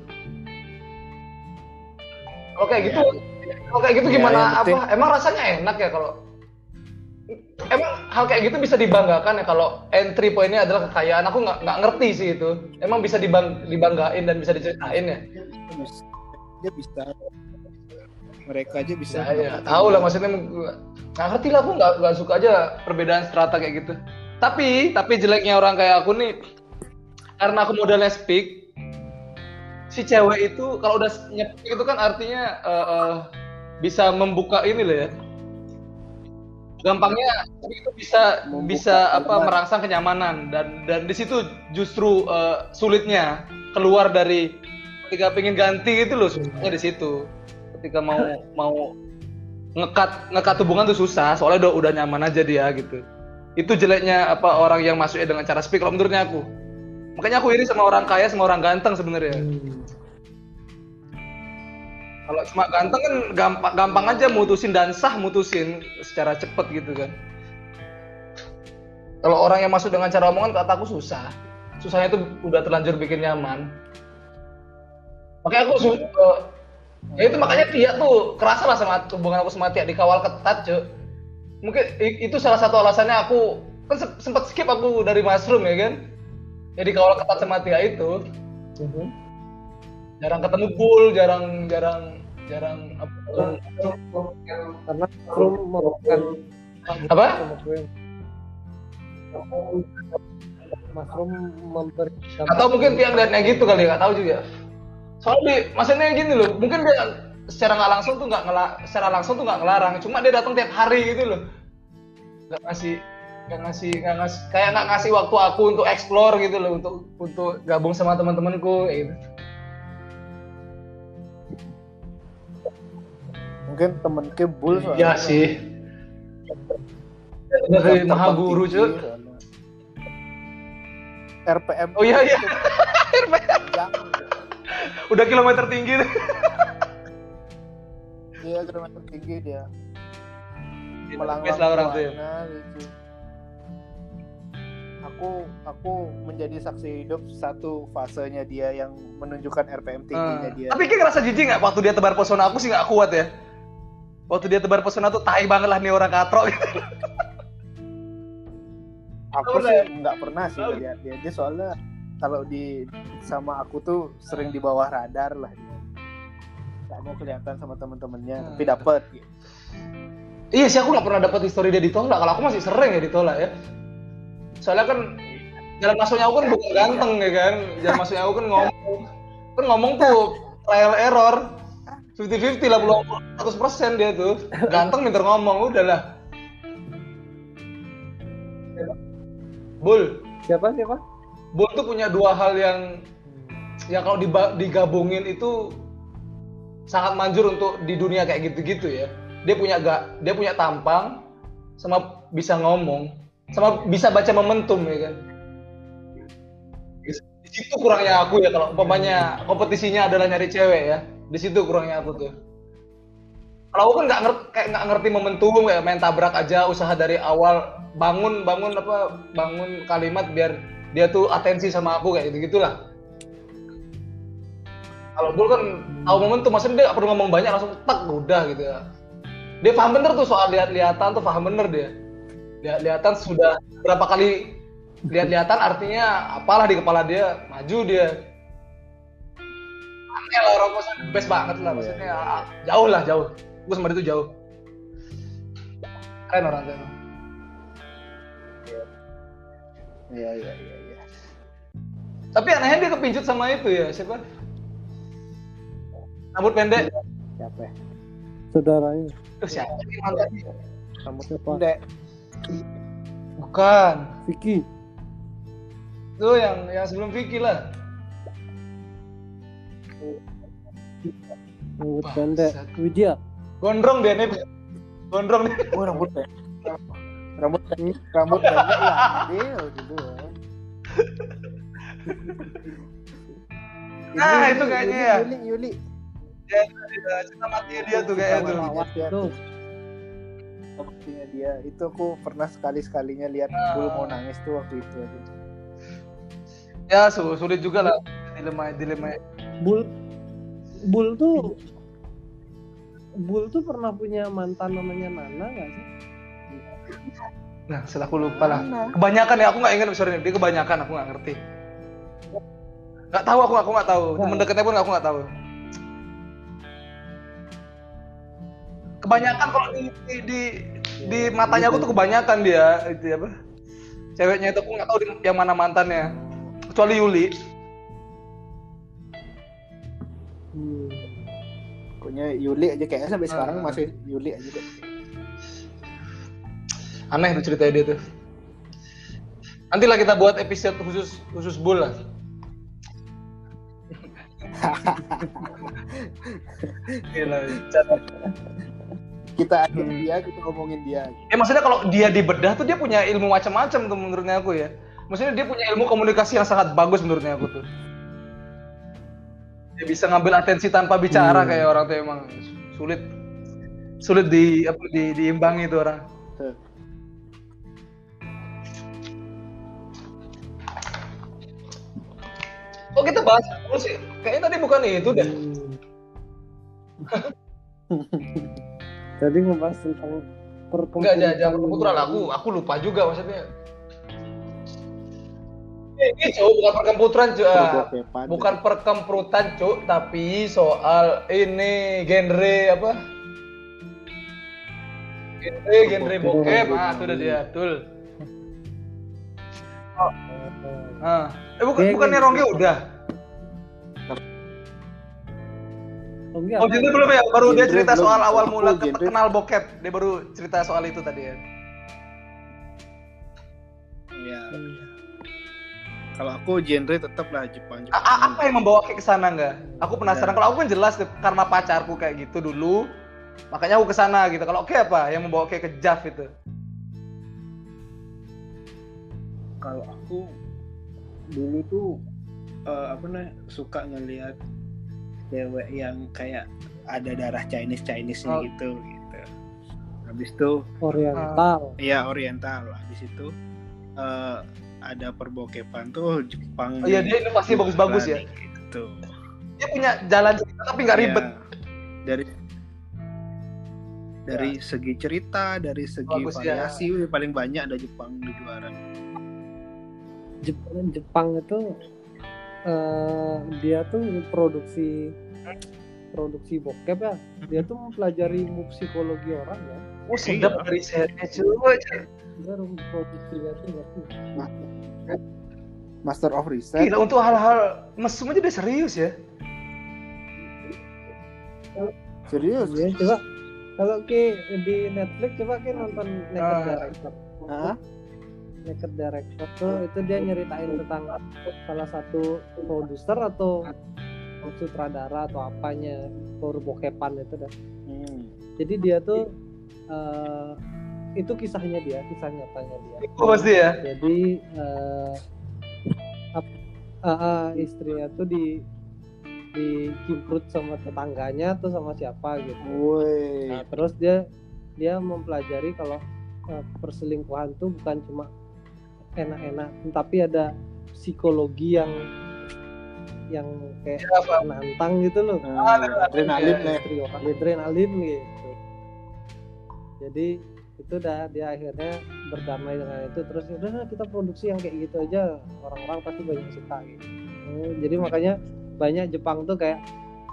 Speaker 3: kalau kayak gitu kalau kayak gitu
Speaker 1: Ya,
Speaker 3: gimana?
Speaker 1: penting-
Speaker 3: apa? Emang rasanya enak ya kalau emang hal kayak gitu bisa dibanggakan ya kalau entry pointnya adalah kekayaan? Aku nggak nggak ngerti sih itu. Emang bisa dibang dibanggain dan bisa diceritain ya?
Speaker 1: Dia bisa, dia bisa. Mereka aja bisa
Speaker 3: Ya, ya, tahu lah maksudnya nggak ngerti lah aku nggak nggak suka aja perbedaan strata kayak gitu. Tapi tapi jeleknya orang kayak aku nih karena aku modalnya speak si cewek itu kalau udah nyepik itu kan artinya eh, eh, bisa membuka ini loh ya. Gampangnya itu bisa
Speaker 1: Membuka
Speaker 3: bisa apa merangsang kenyamanan. Dan dan di situ justru eh, sulitnya keluar dari ketika pengen ganti gitu loh susahnya di situ. Ketika mau [laughs] mau ngekat ngekat hubungan tuh susah. Soalnya udah udah nyaman aja dia gitu. Itu jeleknya apa orang yang masuknya dengan cara speak. Kalau menurutnya aku makanya aku iri sama orang kaya sama orang ganteng sebenarnya. Kalau cuma ganteng kan gampang gampang aja mutusin dan sah mutusin secara cepet gitu kan. Kalau orang yang masuk dengan cara omongan kata aku susah. Susahnya itu udah terlanjur bikin nyaman. Makanya aku su- eh, ya itu makanya dia tuh kerasa lah sama hubungan aku sama Tia dikawal ketat cuy mungkin itu salah satu alasannya aku kan se- sempat skip aku dari mushroom ya kan jadi kawal ketat sama Tia itu jarang ketemu bull jarang jarang jarang apa,
Speaker 2: karena Room merupakan
Speaker 3: apa?
Speaker 2: Mushroom
Speaker 3: atau mungkin Tia ngeliatnya gitu kali nggak tahu juga. Soalnya di- maksudnya gini loh mungkin dia secara nggak langsung tuh nggak ngela secara langsung tuh nggak ngelarang cuma dia datang tiap hari gitu loh. Nggak ngasih nggak ngasih nggak ngasih kayak nggak ngasih waktu aku untuk explore gitu loh untuk untuk gabung sama teman-temanku gitu.
Speaker 1: Mungkin temen ke bull
Speaker 3: ya sih. Dari maha guru cuy
Speaker 1: RPM
Speaker 3: oh iya iya. [laughs]
Speaker 1: Yang,
Speaker 3: udah kilometer tinggi
Speaker 1: dia kilometer tinggi dia.
Speaker 3: Best lah orang tuh ya.
Speaker 1: Aku aku menjadi saksi hidup satu fasenya dia yang menunjukkan RPM tingginya
Speaker 3: Hmm.
Speaker 1: dia
Speaker 3: Tapi kayak ngerasa jijik nggak waktu dia tebar pesona aku sih nggak kuat ya. Waktu dia tebar pesona tuh tai banget lah nih orang katro gitu.
Speaker 1: aku sih
Speaker 3: lah.
Speaker 1: nggak pernah sih lihat dia dia soalnya kalau di sama aku tuh sering di bawah radar lah dia nggak mau kelihatan sama temen-temennya
Speaker 3: Hmm.
Speaker 1: tapi dapat gitu.
Speaker 3: Iya sih aku nggak pernah dapat histori dia ditolak. Kalau aku masih sering ya ditolak ya. Soalnya kan jalan masuknya aku kan bukan ganteng ya kan. Jalan masuknya aku kan ngomong. Kan ngomong tuh trial error. 50-50 lah belum 100% dia tuh. Ganteng minta ngomong udahlah. Bull,
Speaker 2: siapa siapa
Speaker 3: Bull tuh punya dua hal yang yang kalau digabungin itu sangat manjur untuk di dunia kayak gitu-gitu ya. Dia punya gak, dia punya tampang sama bisa ngomong, sama bisa baca momentum ya kan. Di situ kurangnya aku ya kalau umpamanya kompetisinya adalah nyari cewek ya. Di situ kurangnya aku tuh. Kalau aku kan nggak ngerti kayak nggak ngerti momentum kayak main tabrak aja usaha dari awal bangun bangun apa bangun kalimat biar dia tuh atensi sama aku kayak gitu gitulah kalau Bull kan tahu momentum maksudnya dia nggak perlu ngomong banyak langsung tak udah gitu ya dia paham bener tuh soal lihat-lihatan tuh paham bener dia lihat-lihatan sudah berapa kali lihat-lihatan artinya apalah di kepala dia maju dia. Aneh lah orang kosan best banget lah maksudnya ah, jauh lah jauh. Gue sama dia tuh jauh. Keren orang tuh
Speaker 1: iya iya iya iya.
Speaker 3: Tapi anehnya dia kepincut sama itu ya siapa? Rambut pendek.
Speaker 1: Siapa? Ya?
Speaker 2: saudaranya
Speaker 3: Tuh siapa sih mantan
Speaker 2: rambutnya apa
Speaker 1: Udah,
Speaker 3: bukan.
Speaker 2: Vicky.
Speaker 3: Tuh yang yang sebelum Vicky lah.
Speaker 2: Rambut
Speaker 3: Bangsat.
Speaker 2: pendek Widya.
Speaker 3: Gondrong dia nih gondrong nih
Speaker 1: oh rambut pendek. Rambut pendek. Rambut pendek ya dia gitu ya.
Speaker 3: Nah, itu kayaknya ya.
Speaker 1: Yuli Yuli
Speaker 3: dia dia. Cinta mati dia tuh kayaknya tuh
Speaker 4: Waktunya dia itu aku pernah sekali sekalinya lihat
Speaker 3: Ah.
Speaker 4: Bul mau nangis tuh waktu itu aja
Speaker 3: Ya su- sulit juga lah dilema dilema.
Speaker 2: Bul Bul tuh Bul tuh pernah punya mantan namanya Nana nggak sih?
Speaker 3: Nah, setelah aku lupa lah. Kebanyakan ya aku nggak ingat sorry dia kebanyakan aku nggak ngerti. Nggak tahu aku aku nggak tahu. Temen dekatnya pun aku nggak tahu. Kebanyakan kalau di di, di, di matanya aku tuh kebanyakan dia itu apa? Ceweknya itu aku nggak tahu yang mana mantannya. Kecuali Yuli.
Speaker 2: Hmm.
Speaker 4: pokoknya Yuli aja kayaknya sampai sekarang
Speaker 3: Ah.
Speaker 4: masih Yuli aja deh
Speaker 3: Aneh tuh ceritanya dia tuh. Nantilah kita buat episode khusus khusus lah. [laughs] Gila,
Speaker 4: kita ajak dia kita ngomongin dia
Speaker 3: Ya maksudnya kalau dia dibedah tuh dia punya ilmu macam-macam tuh menurutnya aku ya. Maksudnya dia punya ilmu komunikasi yang sangat bagus menurutnya aku tuh. Dia bisa ngambil atensi tanpa bicara
Speaker 2: Hmm.
Speaker 3: kayak orang tuh emang sulit sulit di apa di diimbangi tuh orang.
Speaker 4: Tuh.
Speaker 3: Oh kita bahas sih. Kayaknya tadi bukan itu deh. [laughs]
Speaker 2: Tadi ngebahas tentang
Speaker 3: Enggak, jangan, jangan
Speaker 2: perkumpulan.
Speaker 3: perkumpulan aku, aku lupa juga maksudnya. Eh, Ini cowok bukan perkempuran cuy. Ah. Bukan perkemputan cuk, tapi soal ini genre apa? Genre genre bokep, ah itu udah dia, betul. Ah. Eh bukan bukannya. Rongge udah.
Speaker 2: Oh, enggak,
Speaker 3: Oh, genre belum ya? Baru dia cerita
Speaker 4: belum.
Speaker 3: soal awal mula
Speaker 4: genre-
Speaker 3: kenal bokep. Dia baru cerita soal itu tadi ya.
Speaker 1: Iya. Kalau aku genre tetap lah Jepang.
Speaker 3: A- a- apa yang membawa kayak ke sana enggak? Aku penasaran.
Speaker 1: Ya.
Speaker 3: Kalau aku kan jelas deh, karena pacarku kayak gitu dulu. Makanya aku ke sana gitu. Kalau oke apa yang membawa kayak ke Jav itu?
Speaker 1: Kalau aku dulu tuh eh, apa nih suka ngelihat cewek yang kayak ada darah Chinese Chinese nya
Speaker 3: Oh.
Speaker 1: gitu gitu. Habis itu
Speaker 2: Oriental.
Speaker 1: Iya Oriental. Habis itu eh, ada perbokepan tuh Jepang.
Speaker 3: Oh iya, dia inovasi bagus-bagus ya.
Speaker 1: Gitu.
Speaker 3: Dia punya jalan cerita tapi nggak ribet.
Speaker 1: Iya. Dari dari segi cerita, dari segi
Speaker 3: Bagus, ya.
Speaker 1: variasi udah paling banyak ada Jepang di juara.
Speaker 2: Jepang, Jepang itu eh, dia tuh produksi produksi bokep ya. Dia tuh mempelajari ilmu psikologi orang ya.
Speaker 3: Oh sedap
Speaker 1: Iya.
Speaker 3: dari risetnya cuy.
Speaker 2: Dia memproduksi itu ngerti.
Speaker 4: Master of Reset
Speaker 3: Gila untuk hal-hal mesum aja dia serius ya.
Speaker 4: serius
Speaker 2: Iya, coba kalau ke di Netflix coba ke nonton Naked
Speaker 3: Ah.
Speaker 2: Director.
Speaker 4: Hah?
Speaker 2: Naked Director tuh itu dia nyeritain tentang salah satu produser atau sutradara atau apanya perbokepan itu dah.
Speaker 4: Hmm.
Speaker 2: Jadi dia tuh eh, itu kisahnya dia, kisah nyatanya dia.
Speaker 3: Oh pasti ya.
Speaker 2: Jadi ap- eh, eh, istrinya tuh di dikimprut sama tetangganya atau sama siapa gitu.
Speaker 4: Woi.
Speaker 2: Nah, terus dia dia mempelajari kalau eh, perselingkuhan tuh bukan cuma enak-enak, tapi ada psikologi yang yang kayak
Speaker 3: Ya, apa?
Speaker 2: menantang gitu loh.
Speaker 4: Nah, adrenalin
Speaker 3: Iya.
Speaker 2: Istri orang adrenalin gitu. Jadi itu udah dia akhirnya berdamai dengan itu terus udah kita produksi yang kayak gitu aja orang-orang pasti banyak suka gitu. Hmm, jadi makanya banyak Jepang tuh kayak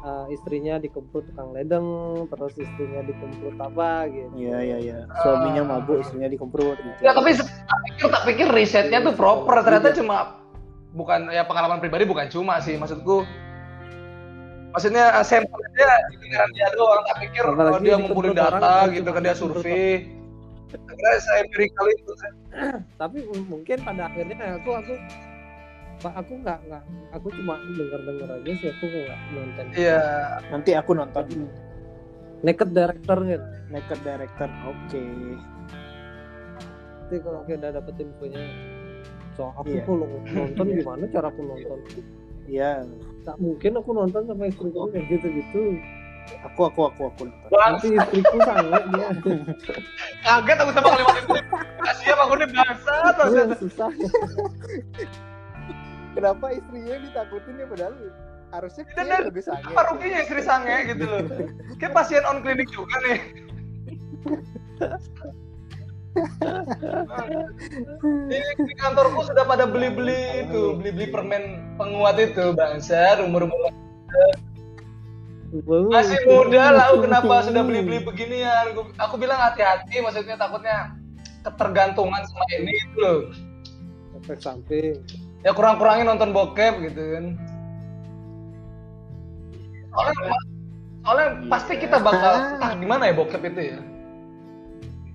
Speaker 2: uh, istrinya dikemprut tukang ledeng terus istrinya dikemprut apa gitu
Speaker 4: Iya iya iya. Suaminya mabuk, istrinya dikemprut gitu.
Speaker 3: Ya tapi tak pikir tak pikir risetnya tuh proper ternyata cuma bukan ya pengalaman pribadi bukan cuma sih maksudku. Maksudnya eh, sampelnya di pikiran dia doang tak pikir
Speaker 2: Apalagi
Speaker 3: kalau dia
Speaker 2: di
Speaker 3: ngumpulin data
Speaker 2: orang,
Speaker 3: gitu kan dia
Speaker 2: di
Speaker 3: survei. kira saya empirical itu [clears throat]
Speaker 2: tapi mungkin pada akhirnya aku aku Pak aku nggak nggak aku cuma dengar dengar aja sih aku nggak nonton.
Speaker 3: Iya.
Speaker 4: Nanti aku nonton.
Speaker 2: Naked director kan
Speaker 4: Naked Director. Oke.
Speaker 2: nanti kalau kita udah dapet infonya so aku
Speaker 4: Iya.
Speaker 2: kalau nonton gimana cara aku nonton
Speaker 4: Iya.
Speaker 2: tak mungkin aku nonton sama istriku kayak gitu gitu
Speaker 4: Aku aku aku aku nonton.
Speaker 3: Bang,
Speaker 2: Nanti istriku sange dia.
Speaker 3: kaget aku sama kalimat itu. Gak siap aku nih bangsa.
Speaker 2: Iya, susah.
Speaker 4: Kenapa istrinya ditakutin ya padahal harusnya
Speaker 3: dan
Speaker 4: lebih sange.
Speaker 3: Apa ruginya istri sange gitu loh. Kayak pasien on klinik juga nih. Di, di kantorku sudah pada beli-beli itu, beli-beli permen penguat itu bangsa, umur-umur. Masih muda lah kenapa sudah beli-beli beginian? Aku, aku bilang hati-hati maksudnya takutnya ketergantungan sama ini gitu loh.
Speaker 2: Efek samping.
Speaker 3: ya kurang-kurangin nonton bokep gitu kan. Soalnya soalnya pasti kita bakal entah gimana ya bokep itu ya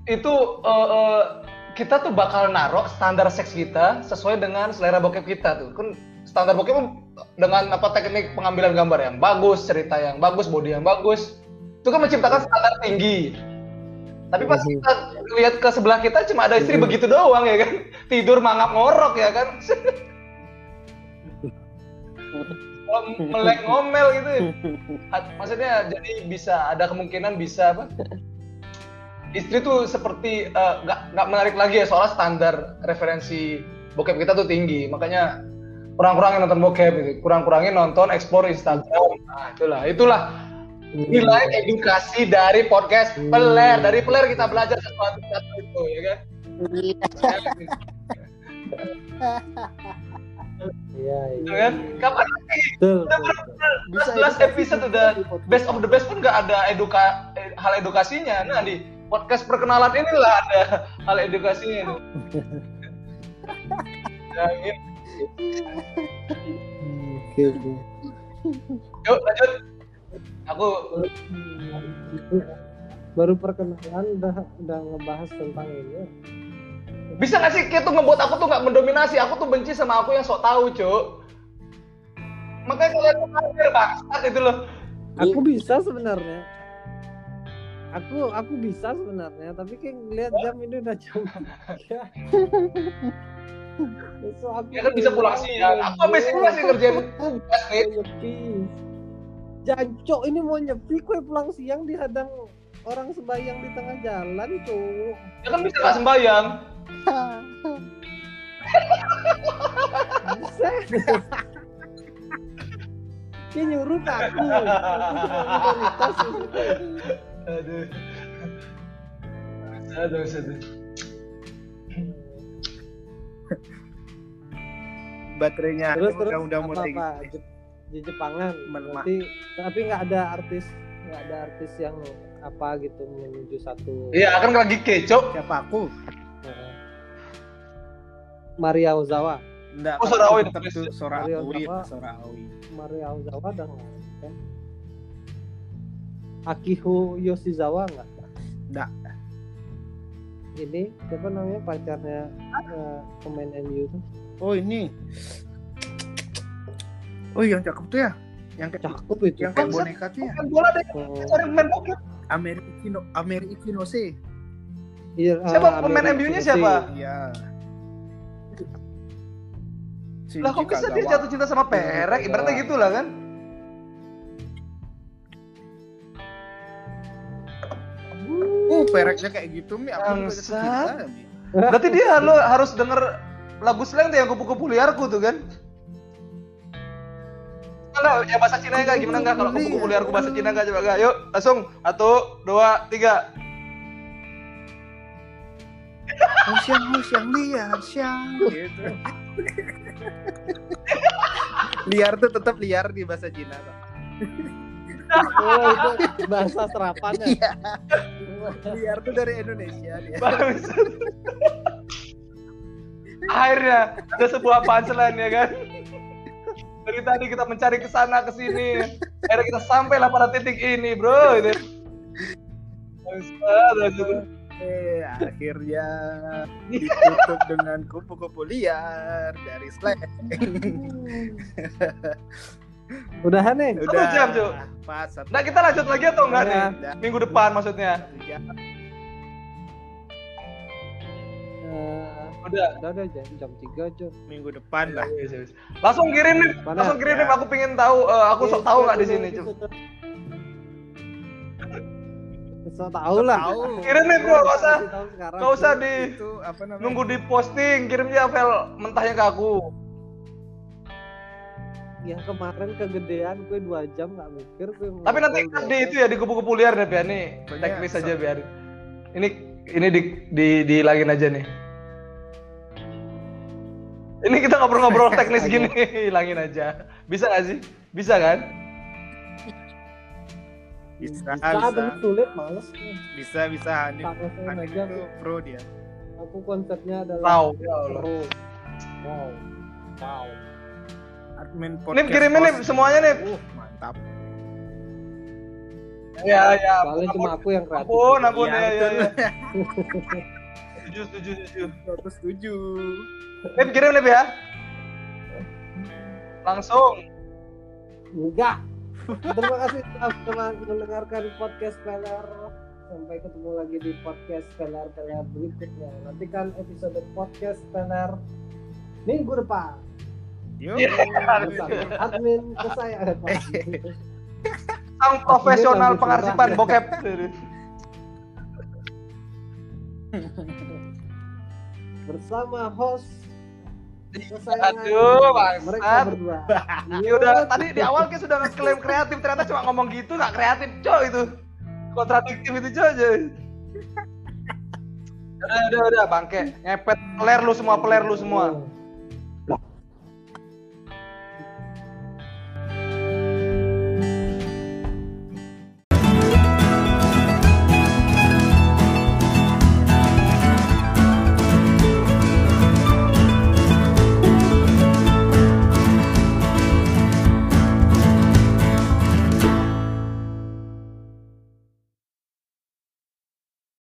Speaker 3: itu eh, eh, kita tuh bakal narok standar seks kita sesuai dengan selera bokep kita tuh. Kan standar bokep kan dengan apa teknik pengambilan gambar yang bagus cerita yang bagus body yang bagus. Itu kan menciptakan standar tinggi. Tapi pas kita lihat ke sebelah kita cuma ada istri begitu doang ya kan? Tidur mangap ngorok ya kan? Melek ngomel gitu. [laughs] Maksudnya jadi bisa ada kemungkinan bisa apa istri tuh seperti eh, nggak nggak menarik lagi ya soalnya standar referensi bokep kita tuh tinggi. Makanya kurang-kurangin nonton bokep gitu. Kurang-kurangin nonton explore Instagram. Nah itulah itulah nilai edukasi dari podcast peler. Dari peler kita belajar sesuatu sesuatu itu ya kan?
Speaker 2: Iya,
Speaker 3: Ya
Speaker 2: iya.
Speaker 3: kan? Kapan lagi. Udah 11 episode udah best of the best pun nggak ada eduka hal edukasinya. Nah di podcast perkenalan inilah ada hal edukasinya [laughs] ya, gitu.
Speaker 2: Oke,
Speaker 3: yuk lanjut. Aku
Speaker 2: Baru perkenalan udah udah ngebahas tentang ini.
Speaker 3: bisa nggak sih kayak tuh ngebuat aku tuh nggak mendominasi? Aku tuh benci sama aku yang sok tahu cuk. Makanya kalian tuh ngajar bangsat itu loh.
Speaker 2: Aku bisa sebenarnya. Aku aku bisa sebenarnya, tapi kayak ngeliat jam ini udah jam. Besok [laughs] aku
Speaker 3: ya kan bisa pulang siang aku sampai sini masih ngerjain tugas nih
Speaker 2: nyepi. Jancok ini mau nyepi kue pulang siang dihadang orang sembahyang di tengah jalan, cuk.
Speaker 3: ya kan bisa nggak sembayang
Speaker 2: Bisa. Dia nyuruh ke aku.
Speaker 3: Aduh aduh aduh
Speaker 1: baterainya
Speaker 2: Terus terus.
Speaker 1: udah udah
Speaker 2: apa,
Speaker 1: mulai
Speaker 2: apa? Jep- di Jepangan.
Speaker 1: Melemah.
Speaker 2: berarti tapi nggak ada artis nggak ada artis yang apa gitu menuju satu.
Speaker 3: Iya akan lagi keco
Speaker 1: siapa aku?
Speaker 2: Eh, Maria Ozawa.
Speaker 1: Enggak
Speaker 3: Oh, Sorawi
Speaker 1: tetap
Speaker 3: tulis.
Speaker 1: tuh Sora
Speaker 2: Mario
Speaker 1: Awi
Speaker 2: sama-
Speaker 1: Sora Awi
Speaker 2: Maria Ozawa kan Akiho Yoshizawa nggak?
Speaker 1: Nggak.
Speaker 2: ini siapa namanya pacarnya eh, pemain MU tuh
Speaker 1: oh ini. Oh yang cakep tuh ya? Yang kayak
Speaker 2: cakep itu.
Speaker 1: yang kayak
Speaker 3: Bangsat.
Speaker 1: boneka tuh ya?
Speaker 3: main bola deh.
Speaker 2: Oh,
Speaker 3: cari main bokep
Speaker 1: Amerikino Amerikinose
Speaker 2: iya,
Speaker 3: Siapa
Speaker 2: ah,
Speaker 3: pemain MU-nya siapa?
Speaker 1: iya.
Speaker 3: Lah kok bisa dia jatuh cinta sama perek? Ibaratnya gitu lah kan
Speaker 1: pereknya kayak gitu, Mi. Aku juga
Speaker 3: berarti dia lo harus denger lagu slang tuh yang kupu-kupu liarku tuh kan? Enggak, ya bahasa Cina enggak gimana enggak kalau kupu-kupu liarku bahasa Cina enggak coba enggak yuk langsung. Satu dua tiga.
Speaker 1: Oh, siang, oh, siang liar, siang. Gitu. liar tuh tetap liar di bahasa Cina kok.
Speaker 2: oh itu bahasa serapannya.
Speaker 1: Iya. Liar tuh dari Indonesia dia. [laughs]
Speaker 3: Akhirnya ada sebuah punchline ya kan dari tadi kita mencari ke sana ke sini akhirnya kita sampailah pada titik ini bro itu.
Speaker 1: Eh, akhirnya ditutup dengan kupu-kupu liar dari slang. [laughs]
Speaker 2: udahan nih
Speaker 3: Satu jam, Cuk.
Speaker 1: Pas satu
Speaker 3: Nah kita lanjut lagi atau enggak nih?
Speaker 2: Ya.
Speaker 1: Udah.
Speaker 3: Minggu depan maksudnya.
Speaker 2: Eh,
Speaker 3: Udah.
Speaker 2: udah udah jam jam tiga aja
Speaker 1: Minggu depan lah.
Speaker 3: Langsung kirim nih,
Speaker 2: Mana?
Speaker 3: langsung kirim nih.
Speaker 1: Ya.
Speaker 3: Aku pengen tahu, eh, aku sok tahu nggak di sini,
Speaker 2: Iya,
Speaker 3: Cuk.
Speaker 2: So tau lah.
Speaker 1: Tahu.
Speaker 3: Kirim nih, bro, nggak usah.
Speaker 2: Kasih tahu sekarang.
Speaker 3: Gak usah di
Speaker 1: Itu apa namanya?
Speaker 3: nunggu di posting, kirim aja file mentahnya ke aku.
Speaker 2: Yang kemarin kegedean gue dua jam nggak mikir gue.
Speaker 3: Tapi nanti
Speaker 2: ngobrol
Speaker 3: di itu ya di kupu-kupu liar deh biar nih teknis aja biar. Ini ini di di dihilangin aja nih. Ini kita ngobrol-ngobrol [laughs] teknis gini, [laughs] hilangin aja. Bisa gak sih? Bisa kan?
Speaker 1: Bisa, bisa,
Speaker 2: Bisa, sulit males.
Speaker 1: bisa, bisa. Hanif,
Speaker 2: aja.
Speaker 1: itu pro dia.
Speaker 2: Aku konsepnya adalah.
Speaker 3: Ya
Speaker 2: pro. Wow. Wow.
Speaker 1: Admin podcast.
Speaker 3: kirimin nih
Speaker 1: host.
Speaker 3: semuanya nih.
Speaker 1: Uh, mantap.
Speaker 3: Ya ya.
Speaker 2: Soalnya cuma aku yang kreatif.
Speaker 3: Ampun, ampun
Speaker 1: Iya,
Speaker 3: ya ya. ya. [laughs] Setuju, setuju, setuju.
Speaker 1: Setuju.
Speaker 3: Lip kirim Lip ya. Langsung.
Speaker 2: Enggak. Terima kasih telah mendengarkan podcast Peler. Sampai ketemu lagi di podcast Peler Peler berikutnya. Nantikan episode podcast Peler minggu depan
Speaker 1: Yo.
Speaker 2: bersama admin kesayangan.
Speaker 3: Sang profesional pengarsipan bokep.
Speaker 2: bersama host kesayangan
Speaker 3: Aduh,
Speaker 2: mereka
Speaker 3: bangsat.
Speaker 2: berdua.
Speaker 3: Ini udah tadi di awal kayak sudah ngeklaim kreatif ternyata cuma ngomong gitu nggak kreatif cok itu kontradiktif itu cok aja. Udah udah udah bangke ngepet peler lu semua peler lu semua.